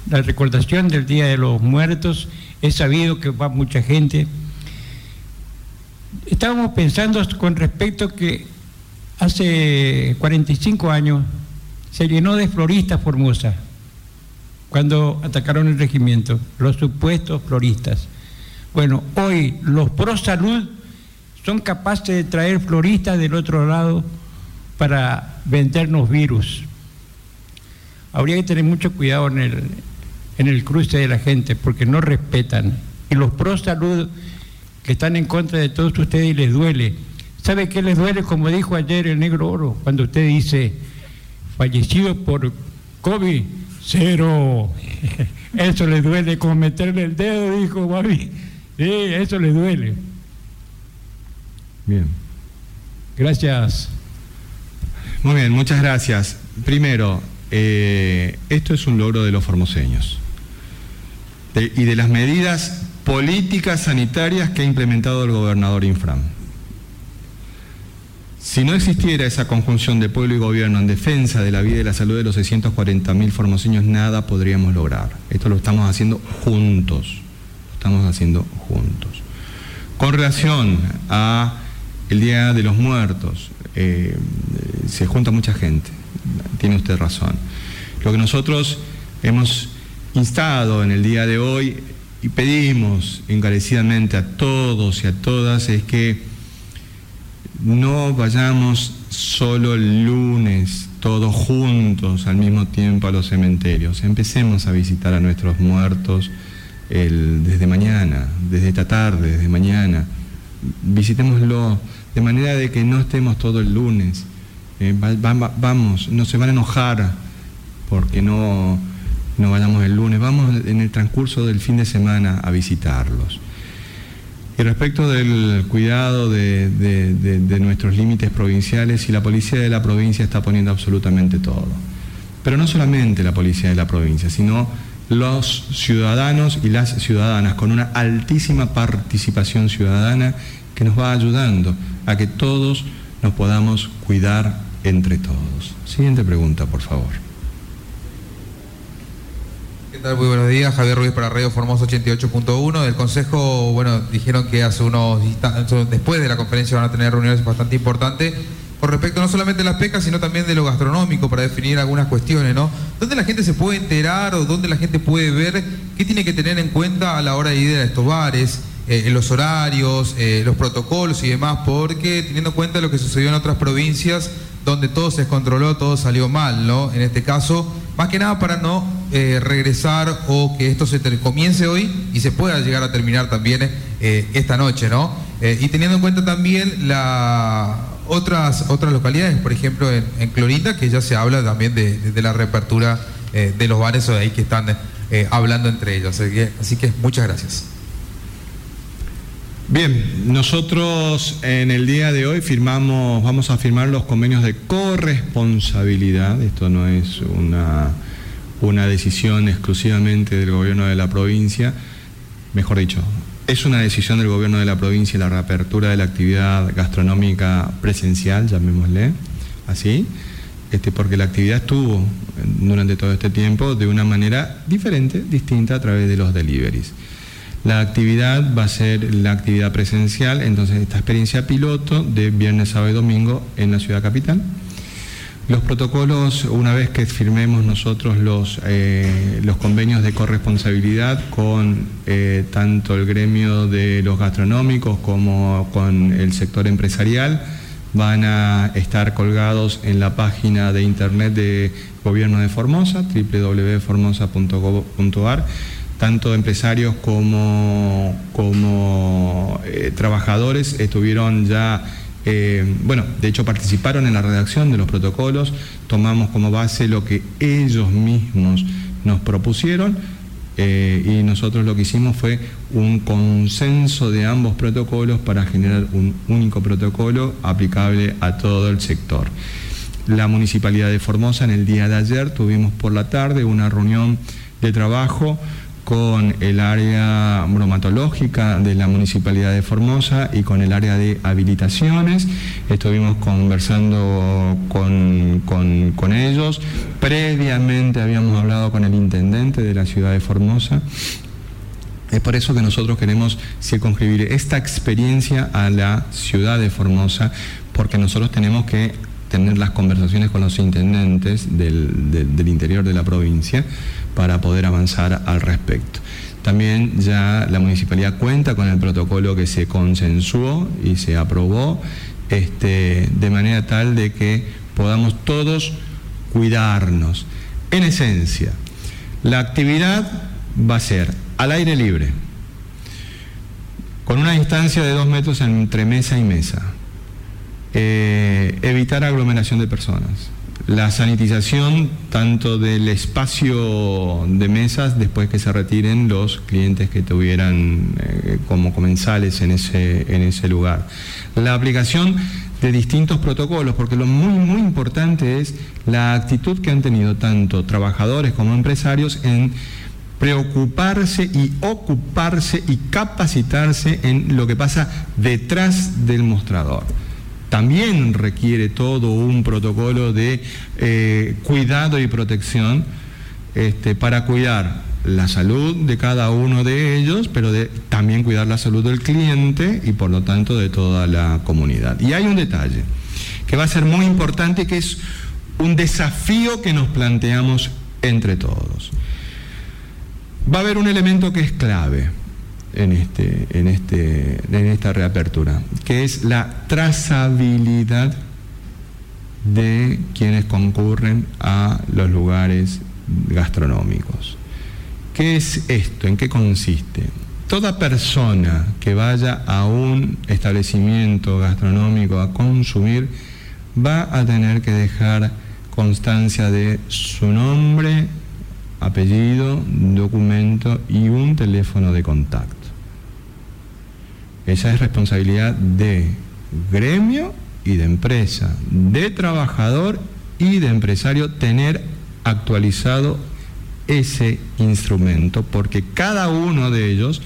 la recordación del Día de los Muertos, es sabido que va mucha gente. Estábamos pensando con respecto que hace 45 años se llenó de floristas Formosa cuando atacaron el regimiento, los supuestos floristas. Bueno, hoy los pro salud son capaces de traer floristas del otro lado para vendernos virus. Habría que tener mucho cuidado en el, en el cruce de la gente porque no respetan. Y los pro salud que están en contra de todos ustedes y les duele. ¿Sabe qué les duele? Como dijo ayer el negro oro, cuando usted dice fallecido por COVID, cero. [laughs] Eso le duele como meterle el dedo, dijo Babi. Sí, eso le duele. Bien. Gracias. Muy bien, muchas gracias. Primero, eh, esto es un logro de los formoseños y de las medidas políticas sanitarias que ha implementado el gobernador Infram. Si no existiera esa conjunción de pueblo y gobierno en defensa de la vida y la salud de los 640.000 formoseños, nada podríamos lograr. Esto lo estamos haciendo juntos, lo estamos haciendo juntos. Con relación a el Día de los Muertos, eh, se junta mucha gente, tiene usted razón. Lo que nosotros hemos instado en el día de hoy y pedimos encarecidamente a todos y a todas es que no vayamos solo el lunes, todos juntos al mismo tiempo a los cementerios. Empecemos a visitar a nuestros muertos desde mañana, desde esta tarde, desde mañana. Visitémoslo de manera de que no estemos todo el lunes. Eh, vamos, no se van a enojar porque no, no vayamos el lunes. Vamos en el transcurso del fin de semana a visitarlos. Y respecto del cuidado de, nuestros límites provinciales, y la policía de la provincia está poniendo absolutamente todo. Pero no solamente la policía de la provincia, sino los ciudadanos y las ciudadanas con una altísima participación ciudadana que nos va ayudando a que todos nos podamos cuidar entre todos. Siguiente pregunta, por favor. Muy buenos días, Javier Ruiz para Radio Formosa 88.1. Del Consejo, bueno, dijeron que hace unos después de la conferencia van a tener reuniones bastante importantes con respecto no solamente a las pescas, sino también de lo gastronómico para definir algunas cuestiones, ¿no? ¿Dónde la gente se puede enterar o dónde la gente puede ver qué tiene que tener en cuenta a la hora de ir a estos bares? Eh, los horarios, eh, los protocolos y demás, porque teniendo en cuenta lo que sucedió en otras provincias donde todo se descontroló, todo salió mal, ¿no? En este caso, más que nada para no eh, regresar o que esto se comience hoy y se pueda llegar a terminar también eh, esta noche, ¿no? Eh, y teniendo en cuenta también la, otras, otras localidades, por ejemplo en, en Clorinda, que ya se habla también de, la reapertura de los bares o de ahí que están hablando entre ellos. así que muchas gracias. Bien, nosotros en el día de hoy firmamos, vamos a firmar los convenios de corresponsabilidad. Esto no es una, una decisión exclusivamente del gobierno de la provincia, mejor dicho, es una decisión del gobierno de la provincia la reapertura de la actividad gastronómica presencial, llamémosle así, este, porque la actividad estuvo durante todo este tiempo de una manera diferente, distinta a través de los deliveries. La actividad va a ser la actividad presencial, entonces esta experiencia piloto de viernes, sábado y domingo en la ciudad capital. Los protocolos, una vez que firmemos nosotros los, eh, los convenios de corresponsabilidad con eh, tanto el gremio de los gastronómicos como con el sector empresarial, van a estar colgados en la página de internet de Gobierno de Formosa, www.formosa.gov.ar tanto empresarios como, como eh, trabajadores estuvieron ya, eh, bueno, de hecho participaron en la redacción de los protocolos, tomamos como base lo que ellos mismos nos propusieron eh, y nosotros lo que hicimos fue un consenso de ambos protocolos para generar un único protocolo aplicable a todo el sector. La Municipalidad de Formosa en el día de ayer tuvimos por la tarde una reunión de trabajo con el área bromatológica de la Municipalidad de Formosa y con el área de habilitaciones. Estuvimos conversando con, con, ellos. Previamente habíamos hablado con el intendente de la ciudad de Formosa. Es por eso que nosotros queremos circunscribir esta experiencia a la ciudad de Formosa, porque nosotros tenemos que tener las conversaciones con los intendentes del, interior de la provincia para poder avanzar al respecto. También ya la municipalidad cuenta con el protocolo que se consensuó y se aprobó este, de manera tal de que podamos todos cuidarnos. En esencia, la actividad va a ser al aire libre, con una distancia de dos metros entre mesa y mesa eh, evitar aglomeración de personas. La sanitización tanto del espacio de mesas después que se retiren los clientes que tuvieran eh, como comensales en ese, en ese lugar. La aplicación de distintos protocolos, porque lo muy, muy importante es la actitud que han tenido tanto trabajadores como empresarios en preocuparse y ocuparse y capacitarse en lo que pasa detrás del mostrador también requiere todo un protocolo de eh, cuidado y protección este, para cuidar la salud de cada uno de ellos, pero también cuidar la salud del cliente y por lo tanto de toda la comunidad. Y hay un detalle que va a ser muy importante que es un desafío que nos planteamos entre todos. Va a haber un elemento que es clave en, este, en, este, en esta reapertura, que es la trazabilidad de quienes concurren a los lugares gastronómicos. ¿Qué es esto? ¿En qué consiste? Toda persona que vaya a un establecimiento gastronómico a consumir va a tener que dejar constancia de su nombre, apellido, documento y un teléfono de contacto. Esa es responsabilidad de gremio y de empresa, de trabajador y de empresario tener actualizado ese instrumento, porque cada uno de ellos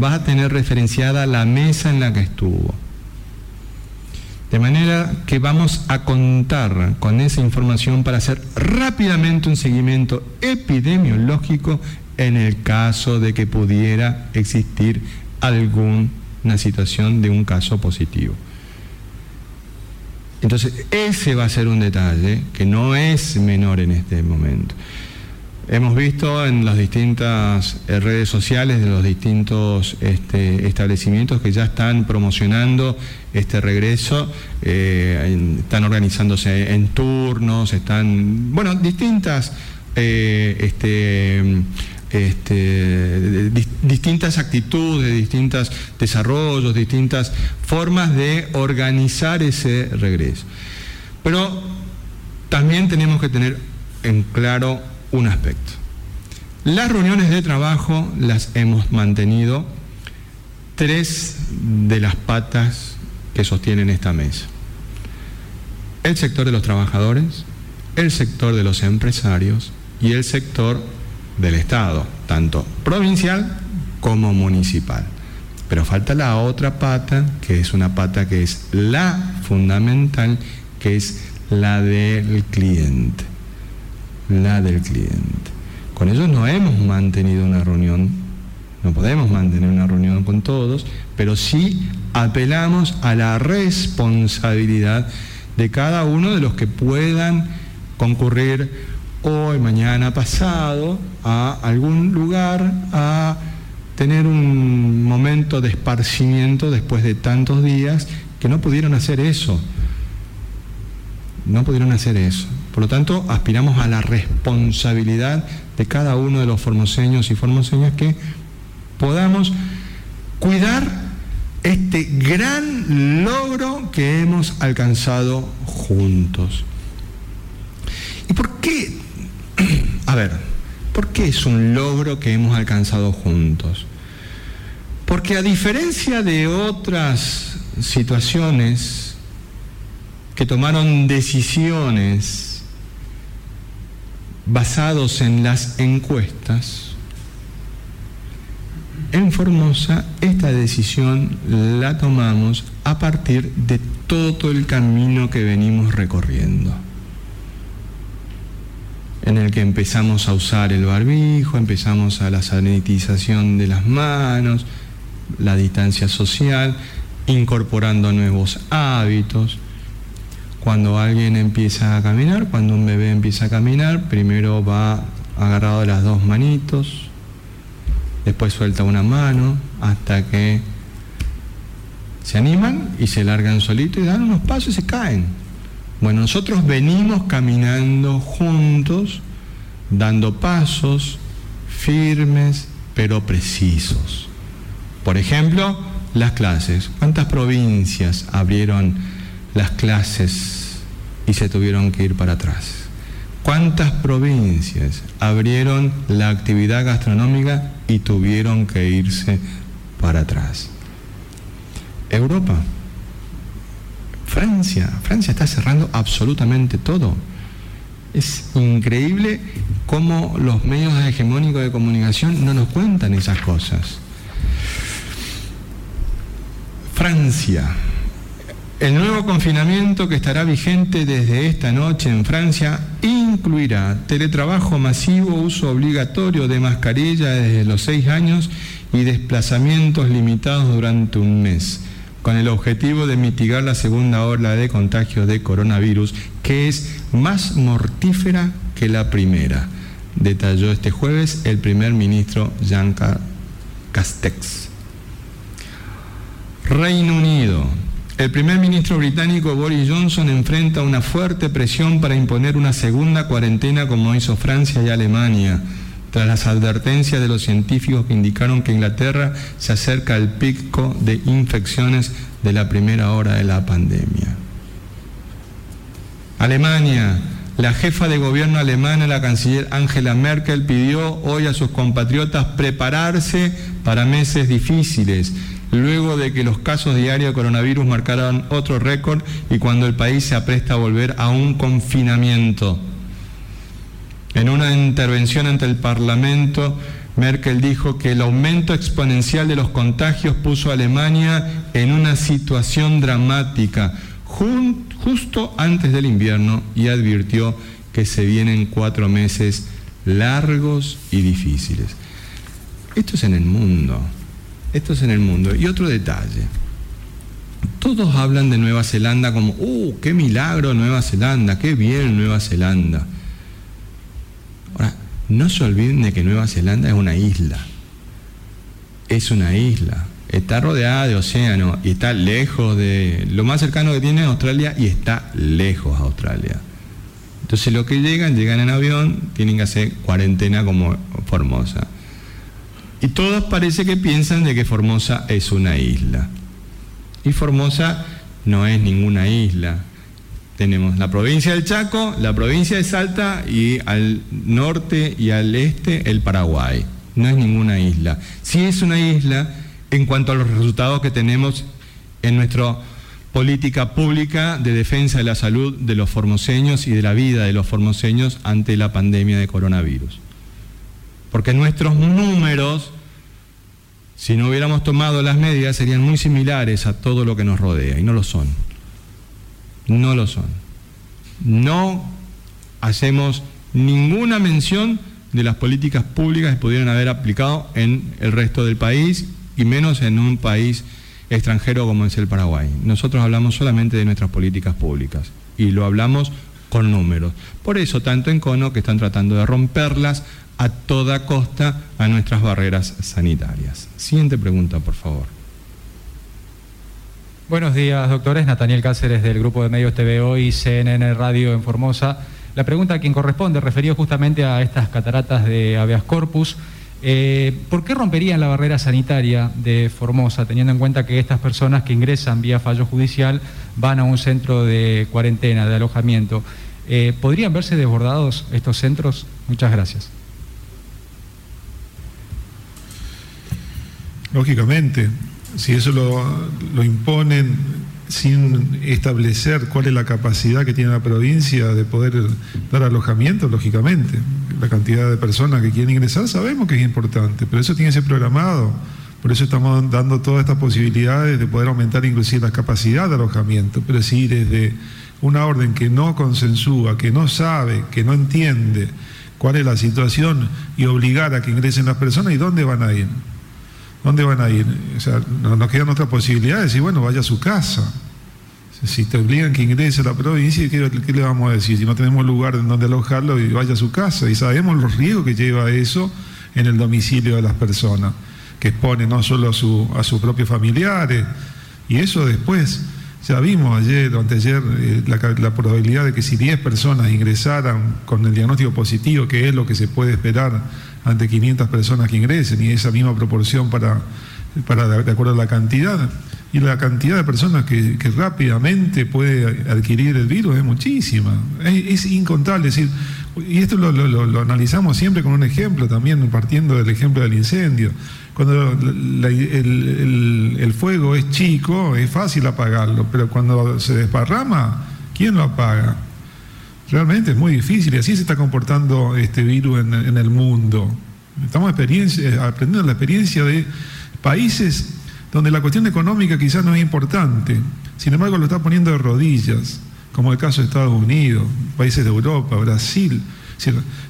va a tener referenciada la mesa en la que estuvo. De manera que vamos a contar con esa información para hacer rápidamente un seguimiento epidemiológico en el caso de que pudiera existir algún una situación de un caso positivo. Entonces, ese va a ser un detalle que no es menor en este momento. Hemos visto en las distintas eh, redes sociales de los distintos este, establecimientos que ya están promocionando este regreso, eh, están organizándose en turnos, están, bueno, distintas eh, este, este, distintas actitudes, distintos desarrollos, distintas formas de organizar ese regreso. Pero también tenemos que tener en claro un aspecto. Las reuniones de trabajo las hemos mantenido tres de las patas que sostienen esta mesa. El sector de los trabajadores, el sector de los empresarios y el sector del Estado, tanto provincial como municipal. Pero falta la otra pata, que es una pata que es la fundamental, que es la del cliente. La del cliente. Con ellos no hemos mantenido una reunión, no podemos mantener una reunión con todos, pero sí apelamos a la responsabilidad de cada uno de los que puedan concurrir hoy, mañana, pasado, a algún lugar a tener un momento de esparcimiento después de tantos días que no pudieron hacer eso. No pudieron hacer eso. Por lo tanto, aspiramos a la responsabilidad de cada uno de los formoseños y formoseñas que podamos cuidar este gran logro que hemos alcanzado juntos. ¿Y por qué a ver, ¿por qué es un logro que hemos alcanzado juntos? Porque a diferencia de otras situaciones que tomaron decisiones basados en las encuestas, en Formosa esta decisión la tomamos a partir de todo el camino que venimos recorriendo, en el que empezamos a usar el barbijo, empezamos a la sanitización de las manos, la distancia social, incorporando nuevos hábitos. Cuando alguien empieza a caminar, cuando un bebé empieza a caminar, primero va agarrado las dos manitos, después suelta una mano hasta que se animan y se largan solitos y dan unos pasos y se caen. Bueno, nosotros venimos caminando juntos, dando pasos firmes pero precisos. Por ejemplo, las clases. ¿Cuántas provincias abrieron las clases y se tuvieron que ir para atrás? ¿Cuántas provincias abrieron la actividad gastronómica y tuvieron que irse para atrás? Europa. Francia. Francia está cerrando absolutamente todo. Es increíble cómo los medios hegemónicos de comunicación no nos cuentan esas cosas. Francia. El nuevo confinamiento que estará vigente desde esta noche en Francia incluirá teletrabajo masivo, uso obligatorio de mascarilla desde los seis años y desplazamientos limitados durante un mes, con el objetivo de mitigar la segunda ola de contagios de coronavirus, que es más mortífera que la primera, detalló este jueves el primer ministro Jean Castex. Reino Unido. El primer ministro británico Boris Johnson enfrenta una fuerte presión para imponer una segunda cuarentena como hizo Francia y Alemania, tras las advertencias de los científicos que indicaron que Inglaterra se acerca al pico de infecciones de la primera hora de la pandemia. Alemania. La jefa de gobierno alemana, la canciller Angela Merkel, pidió hoy a sus compatriotas prepararse para meses difíciles luego de que los casos diarios de coronavirus marcaron otro récord y cuando el país se apresta a volver a un confinamiento. En una intervención ante el Parlamento, Merkel dijo que el aumento exponencial de los contagios puso a Alemania en una situación dramática justo antes del invierno y advirtió que se vienen cuatro meses largos y difíciles. Esto es en el mundo. Esto es en el mundo. Y otro detalle. Todos hablan de Nueva Zelanda como, ¡uh, qué milagro Nueva Zelanda! ¡Qué bien Nueva Zelanda! No se olviden de que Nueva Zelanda es una isla. Es una isla. Está rodeada de océano y está lejos de... Lo más cercano que tiene es Australia y está lejos de Australia. Entonces los que llegan, llegan en avión, tienen que hacer cuarentena como Formosa. Y todos parece que piensan de que Formosa es una isla. Y Formosa no es ninguna isla. Tenemos la provincia del Chaco, la provincia de Salta y al norte y al este el Paraguay. No es ninguna isla. Sí es una isla en cuanto a los resultados que tenemos en nuestra política pública de defensa de la salud de los formoseños y de la vida de los formoseños ante la pandemia de coronavirus. Porque nuestros números, si no hubiéramos tomado las medidas, serían muy similares a todo lo que nos rodea, y no lo son. No lo son. No hacemos ninguna mención de las políticas públicas que pudieran haber aplicado en el resto del país y menos en un país extranjero como es el Paraguay. Nosotros hablamos solamente de nuestras políticas públicas y lo hablamos con números. Por eso, tanto en Cono que están tratando de romperlas a toda costa a nuestras barreras sanitarias. Siguiente pregunta, por favor. Buenos días, doctores. Nathaniel Cáceres del Grupo de Medios TVO y CNN Radio en Formosa. La pregunta a quien corresponde, referido justamente a estas cataratas de habeas corpus. Eh, ¿Por qué romperían la barrera sanitaria de Formosa, teniendo en cuenta que estas personas que ingresan vía fallo judicial van a un centro de cuarentena, de alojamiento? Eh, ¿Podrían verse desbordados estos centros? Muchas gracias. Lógicamente, si eso lo, imponen sin establecer cuál es la capacidad que tiene la provincia de poder dar alojamiento, lógicamente. La cantidad de personas que quieren ingresar sabemos que es importante, pero eso tiene que ser programado. Por eso estamos dando todas estas posibilidades de poder aumentar inclusive la capacidad de alojamiento. Pero si desde una orden que no consensúa, que no sabe, que no entiende cuál es la situación y obligar a que ingresen las personas, ¿y dónde van a ir? ¿Dónde van a ir? O sea, nos quedan otras posibilidades de decir, bueno, vaya a su casa. Si te obligan que ingrese a la provincia, ¿qué, ¿qué, le vamos a decir? Si no tenemos lugar en donde alojarlo, y vaya a su casa. Y sabemos los riesgos que lleva eso en el domicilio de las personas, que expone no solo a, su, a sus propios familiares, y eso después, ya vimos ayer o anteayer eh, la, la, probabilidad de que si 10 personas ingresaran con el diagnóstico positivo, que es lo que se puede esperar ante 500 personas que ingresen, y esa misma proporción para, para de acuerdo a la cantidad, y la cantidad de personas que, que rápidamente puede adquirir el virus es muchísima, es, es incontable. Es decir, y esto lo, lo, analizamos siempre con un ejemplo también, partiendo del ejemplo del incendio. Cuando el, el, fuego es chico, es fácil apagarlo, pero cuando se desparrama, ¿quién lo apaga? Realmente es muy difícil y así se está comportando este virus en, el mundo. Estamos aprendiendo la experiencia de países donde la cuestión económica quizás no es importante, sin embargo lo está poniendo de rodillas, como el caso de Estados Unidos, países de Europa, Brasil.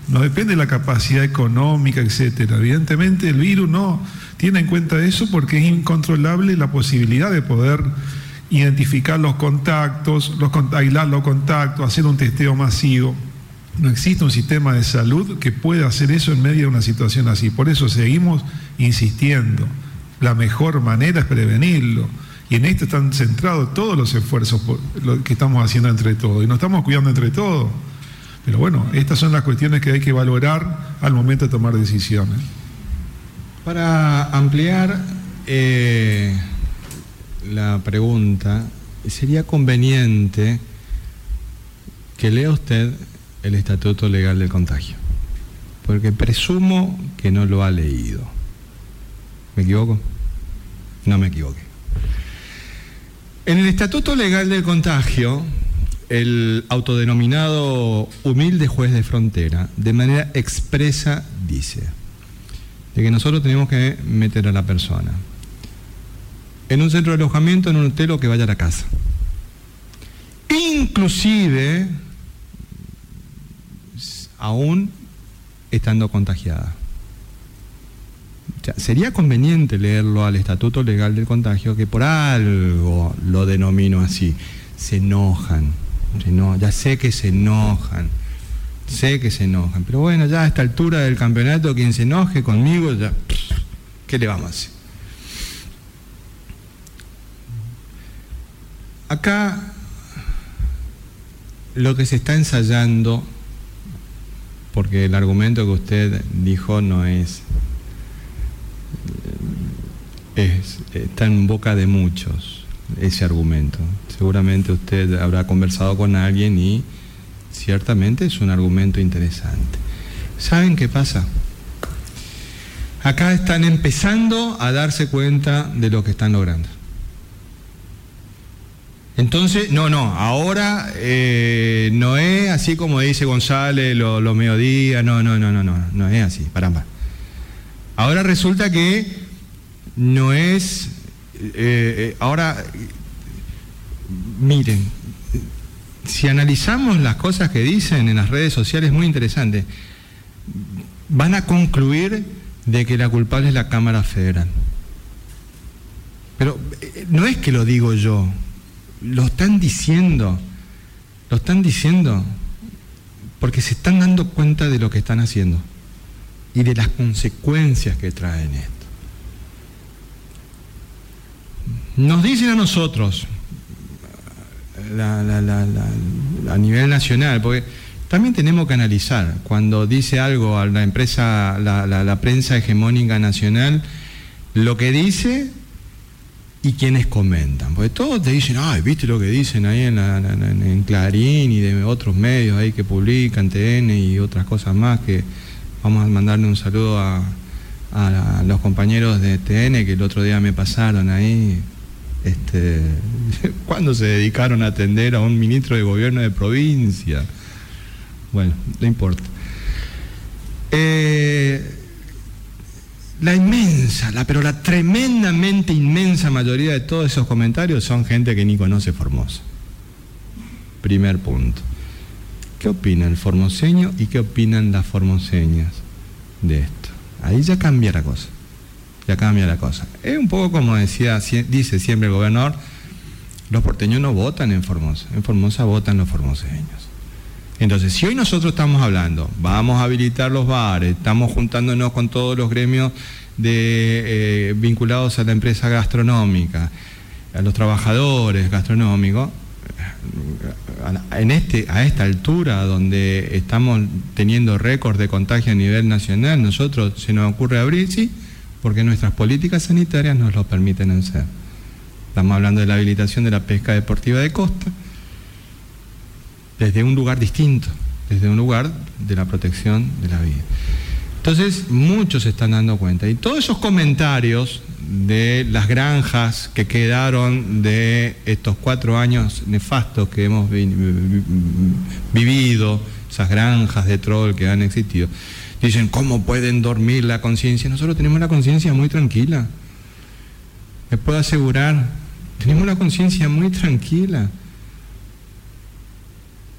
No depende de la capacidad económica, etcétera. Evidentemente el virus no tiene en cuenta eso porque es incontrolable la posibilidad de poder identificar los contactos, aislar los contactos, hacer un testeo masivo. No existe un sistema de salud que pueda hacer eso en medio de una situación así. Por eso seguimos insistiendo. La mejor manera es prevenirlo. Y en esto están centrados todos los esfuerzos que estamos haciendo entre todos. Y nos estamos cuidando entre todos. Pero bueno, estas son las cuestiones que hay que valorar al momento de tomar decisiones. Para ampliar eh, la pregunta, sería conveniente que lea usted el Estatuto Legal del Contagio, porque presumo que no lo ha leído. ¿Me equivoco? No me equivoqué. En el Estatuto Legal del Contagio, el autodenominado humilde juez de frontera, de manera expresa, dice de que nosotros tenemos que meter a la persona en un centro de alojamiento, en un hotel o que vaya a la casa. Inclusive, aún estando contagiada. Sería conveniente leerlo al Estatuto Legal del Contagio, que por algo lo denomino así. Se enojan. Se enojan. Ya sé que se enojan. Sé que se enojan. Pero bueno, ya a esta altura del campeonato, quien se enoje conmigo, ya. ¿Qué le vamos a hacer? Acá lo que se está ensayando, porque el argumento que usted dijo no es, es está en boca de muchos ese argumento. Seguramente usted habrá conversado con alguien y ciertamente es un argumento interesante. ¿Saben qué pasa? Acá están empezando a darse cuenta de lo que están logrando. Entonces, no, no, ahora eh, no es así como dice González los lo mediodías, no, no, no, no, no, no es así, paramba. Ahora resulta que no es, eh, eh, ahora, miren, si analizamos las cosas que dicen en las redes sociales, es muy interesante, van a concluir de que la culpable es la Cámara Federal. Pero no es que lo digo yo, lo están diciendo, lo están diciendo porque se están dando cuenta de lo que están haciendo y de las consecuencias que traen esto. Nos dicen a nosotros, a nivel nacional, porque también tenemos que analizar, cuando dice algo a la empresa, la prensa hegemónica nacional, lo que dice y quienes comentan. Porque todos te dicen, ay, viste lo que dicen ahí en, la, en, en, Clarín y de otros medios ahí que publican, TN y otras cosas más, que vamos a mandarle un saludo a, a, a los compañeros de TN que el otro día me pasaron ahí. Este, [laughs] ¿Cuándo se dedicaron a atender a un ministro de gobierno de provincia? Bueno, no importa. Eh, la inmensa, la, pero la tremendamente inmensa mayoría de todos esos comentarios son gente que ni conoce Formosa. Primer punto. ¿Qué opina el formoseño y qué opinan las formoseñas de esto? Ahí ya cambia la cosa. Ya cambia la cosa. Es un poco como decía, dice siempre el gobernador, los porteños no votan en Formosa, en Formosa votan los formoseños. Entonces, si hoy nosotros estamos hablando, vamos a habilitar los bares, estamos juntándonos con todos los gremios de, eh, vinculados a la empresa gastronómica, a los trabajadores gastronómicos, en este, a esta altura donde estamos teniendo récord de contagio a nivel nacional, nosotros se nos ocurre abrir, sí, porque nuestras políticas sanitarias nos lo permiten hacer. Estamos hablando de la habilitación de la pesca deportiva de costa, desde un lugar distinto, desde un lugar de la protección de la vida. Entonces, muchos se están dando cuenta. Y todos esos comentarios de las granjas que quedaron de estos cuatro años nefastos que hemos vivido, esas granjas de troll que han existido, dicen, ¿cómo pueden dormir la conciencia? Nosotros tenemos la conciencia muy tranquila. Les puedo asegurar, tenemos la conciencia muy tranquila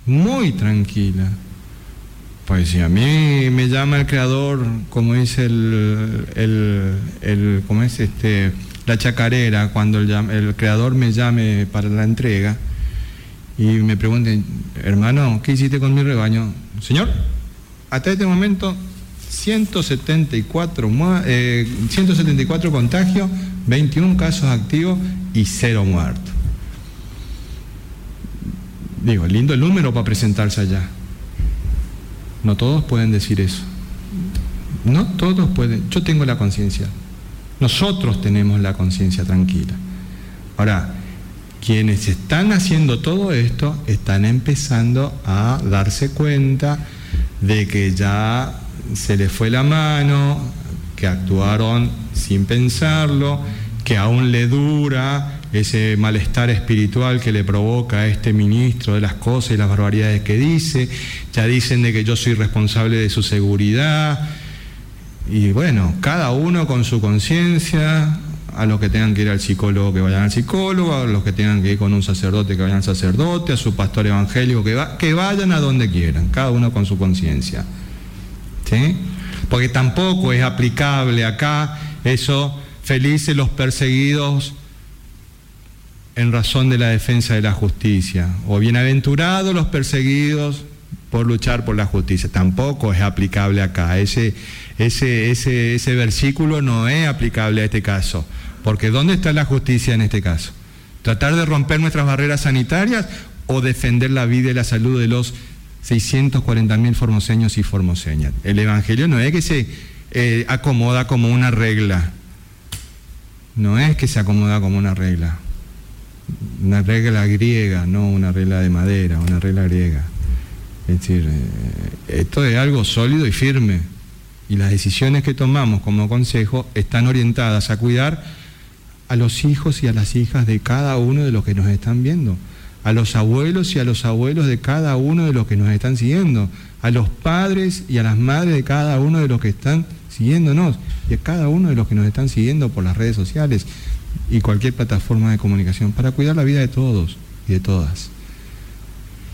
muy tranquila. Pues si a mí me llama el creador, como dice el, el, como es este, la chacarera, cuando el, el, creador me llame para la entrega y me pregunte, hermano, ¿qué hiciste con mi rebaño? Señor, hasta este momento 174, 174 eh, contagios, 21 casos activos y cero muertos. Digo, lindo el número para presentarse allá. No todos pueden decir eso. No todos pueden. Yo tengo la conciencia. Nosotros tenemos la conciencia tranquila. Ahora, quienes están haciendo todo esto están empezando a darse cuenta de que ya se les fue la mano, que actuaron sin pensarlo, que aún le dura ese malestar espiritual que le provoca a este ministro de las cosas y las barbaridades que dice, ya dicen de que yo soy responsable de su seguridad, y bueno, cada uno con su conciencia, a los que tengan que ir al psicólogo que vayan al psicólogo, a los que tengan que ir con un sacerdote que vayan al sacerdote, a su pastor evangélico que, va, que vayan a donde quieran, cada uno con su conciencia. ¿Sí? Porque tampoco es aplicable acá eso, felices los perseguidos en razón de la defensa de la justicia, o bienaventurados los perseguidos por luchar por la justicia. Tampoco es aplicable acá. Ese, ese, ese, ese versículo no es aplicable a este caso, porque ¿dónde está la justicia en este caso? ¿Tratar de romper nuestras barreras sanitarias o defender la vida y la salud de los 640 mil formoseños y formoseñas? El Evangelio no es que se eh, acomoda como una regla, no es que se acomoda como una regla una regla griega, no una regla de madera, una regla griega. Es decir, eh, esto es algo sólido y firme. Y las decisiones que tomamos como consejo están orientadas a cuidar a los hijos y a las hijas de cada uno de los que nos están viendo, a los abuelos y a los abuelos de cada uno de los que nos están siguiendo, a los padres y a las madres de cada uno de los que están siguiéndonos y a cada uno de los que nos están siguiendo por las redes sociales y cualquier plataforma de comunicación para cuidar la vida de todos y de todas.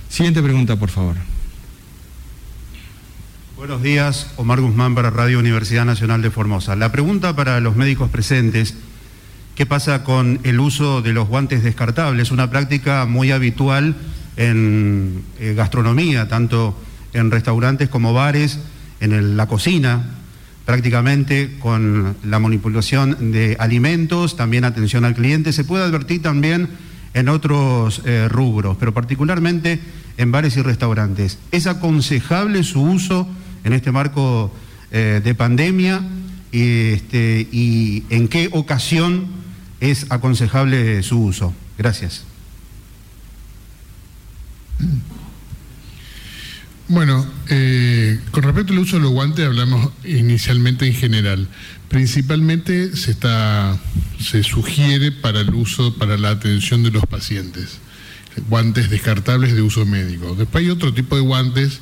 Siguiente pregunta, por favor. Buenos días, Omar Guzmán para Radio Universidad Nacional de Formosa. La pregunta para los médicos presentes, ¿qué pasa con el uso de los guantes descartables? Una práctica muy habitual en eh, gastronomía, tanto en restaurantes como bares, en la cocina, prácticamente con la manipulación de alimentos, también atención al cliente. Se puede advertir también en otros eh, rubros, pero particularmente en bares y restaurantes. ¿Es aconsejable su uso en este marco eh, de pandemia y, este, y en qué ocasión es aconsejable su uso? Gracias. Bueno, eh, con respecto al uso de los guantes hablamos inicialmente en general. Principalmente se está se sugiere para el uso para la atención de los pacientes. Guantes descartables de uso médico. Después hay otro tipo de guantes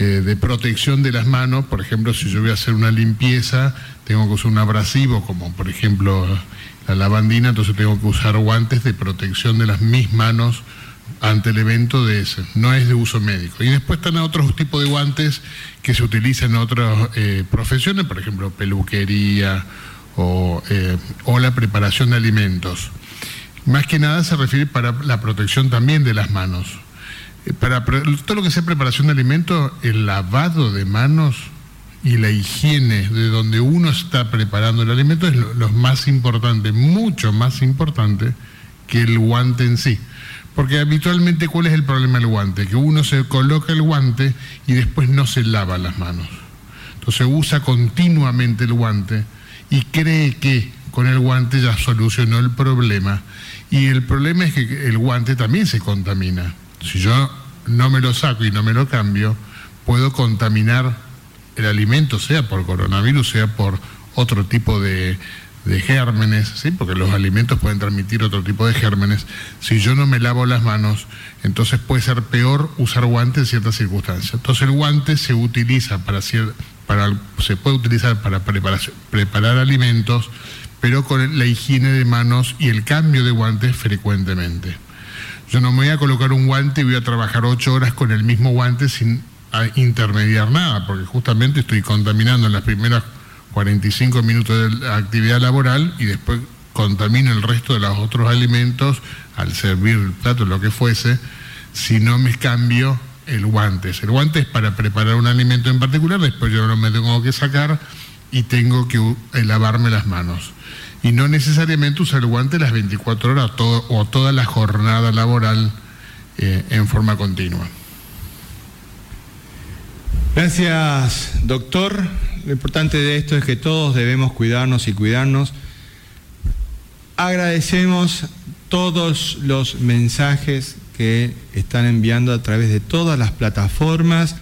eh, de protección de las manos, por ejemplo, si yo voy a hacer una limpieza, tengo que usar un abrasivo, como por ejemplo la lavandina, entonces tengo que usar guantes de protección de las mis manos ante el evento de ese. No es de uso médico. Y después están otros tipos de guantes que se utilizan en otras eh, profesiones, por ejemplo, peluquería o, eh, o la preparación de alimentos. Más que nada se refiere para la protección también de las manos. Eh, para todo lo que sea preparación de alimentos, el lavado de manos y la higiene de donde uno está preparando el alimento es lo más importante, mucho más importante que el guante en sí. Porque habitualmente, ¿cuál es el problema del guante? Que uno se coloca el guante y después no se lava las manos. Entonces usa continuamente el guante y cree que con el guante ya solucionó el problema. Y el problema es que el guante también se contamina. Si yo no me lo saco y no me lo cambio, puedo contaminar el alimento, sea por coronavirus, sea por otro tipo de, de gérmenes, ¿sí? porque los alimentos pueden transmitir otro tipo de gérmenes. Si yo no me lavo las manos, entonces puede ser peor usar guantes en ciertas circunstancias. Entonces el guante se utiliza para, para se puede utilizar para preparar, alimentos, pero con la higiene de manos y el cambio de guantes frecuentemente. Yo no me voy a colocar un guante y voy a trabajar ocho horas con el mismo guante sin intermediar nada, porque justamente estoy contaminando en las primeras 45 minutos de actividad laboral y después contamino el resto de los otros alimentos al servir el plato, lo que fuese, si no me cambio el guante. El guante es para preparar un alimento en particular, después yo no me tengo que sacar y tengo que eh, lavarme las manos. Y no necesariamente usar el guante las 24 horas o toda la jornada laboral eh, en forma continua. Gracias, doctor. Lo importante de esto es que todos debemos cuidarnos y cuidarnos. Agradecemos todos los mensajes que están enviando a través de todas las plataformas.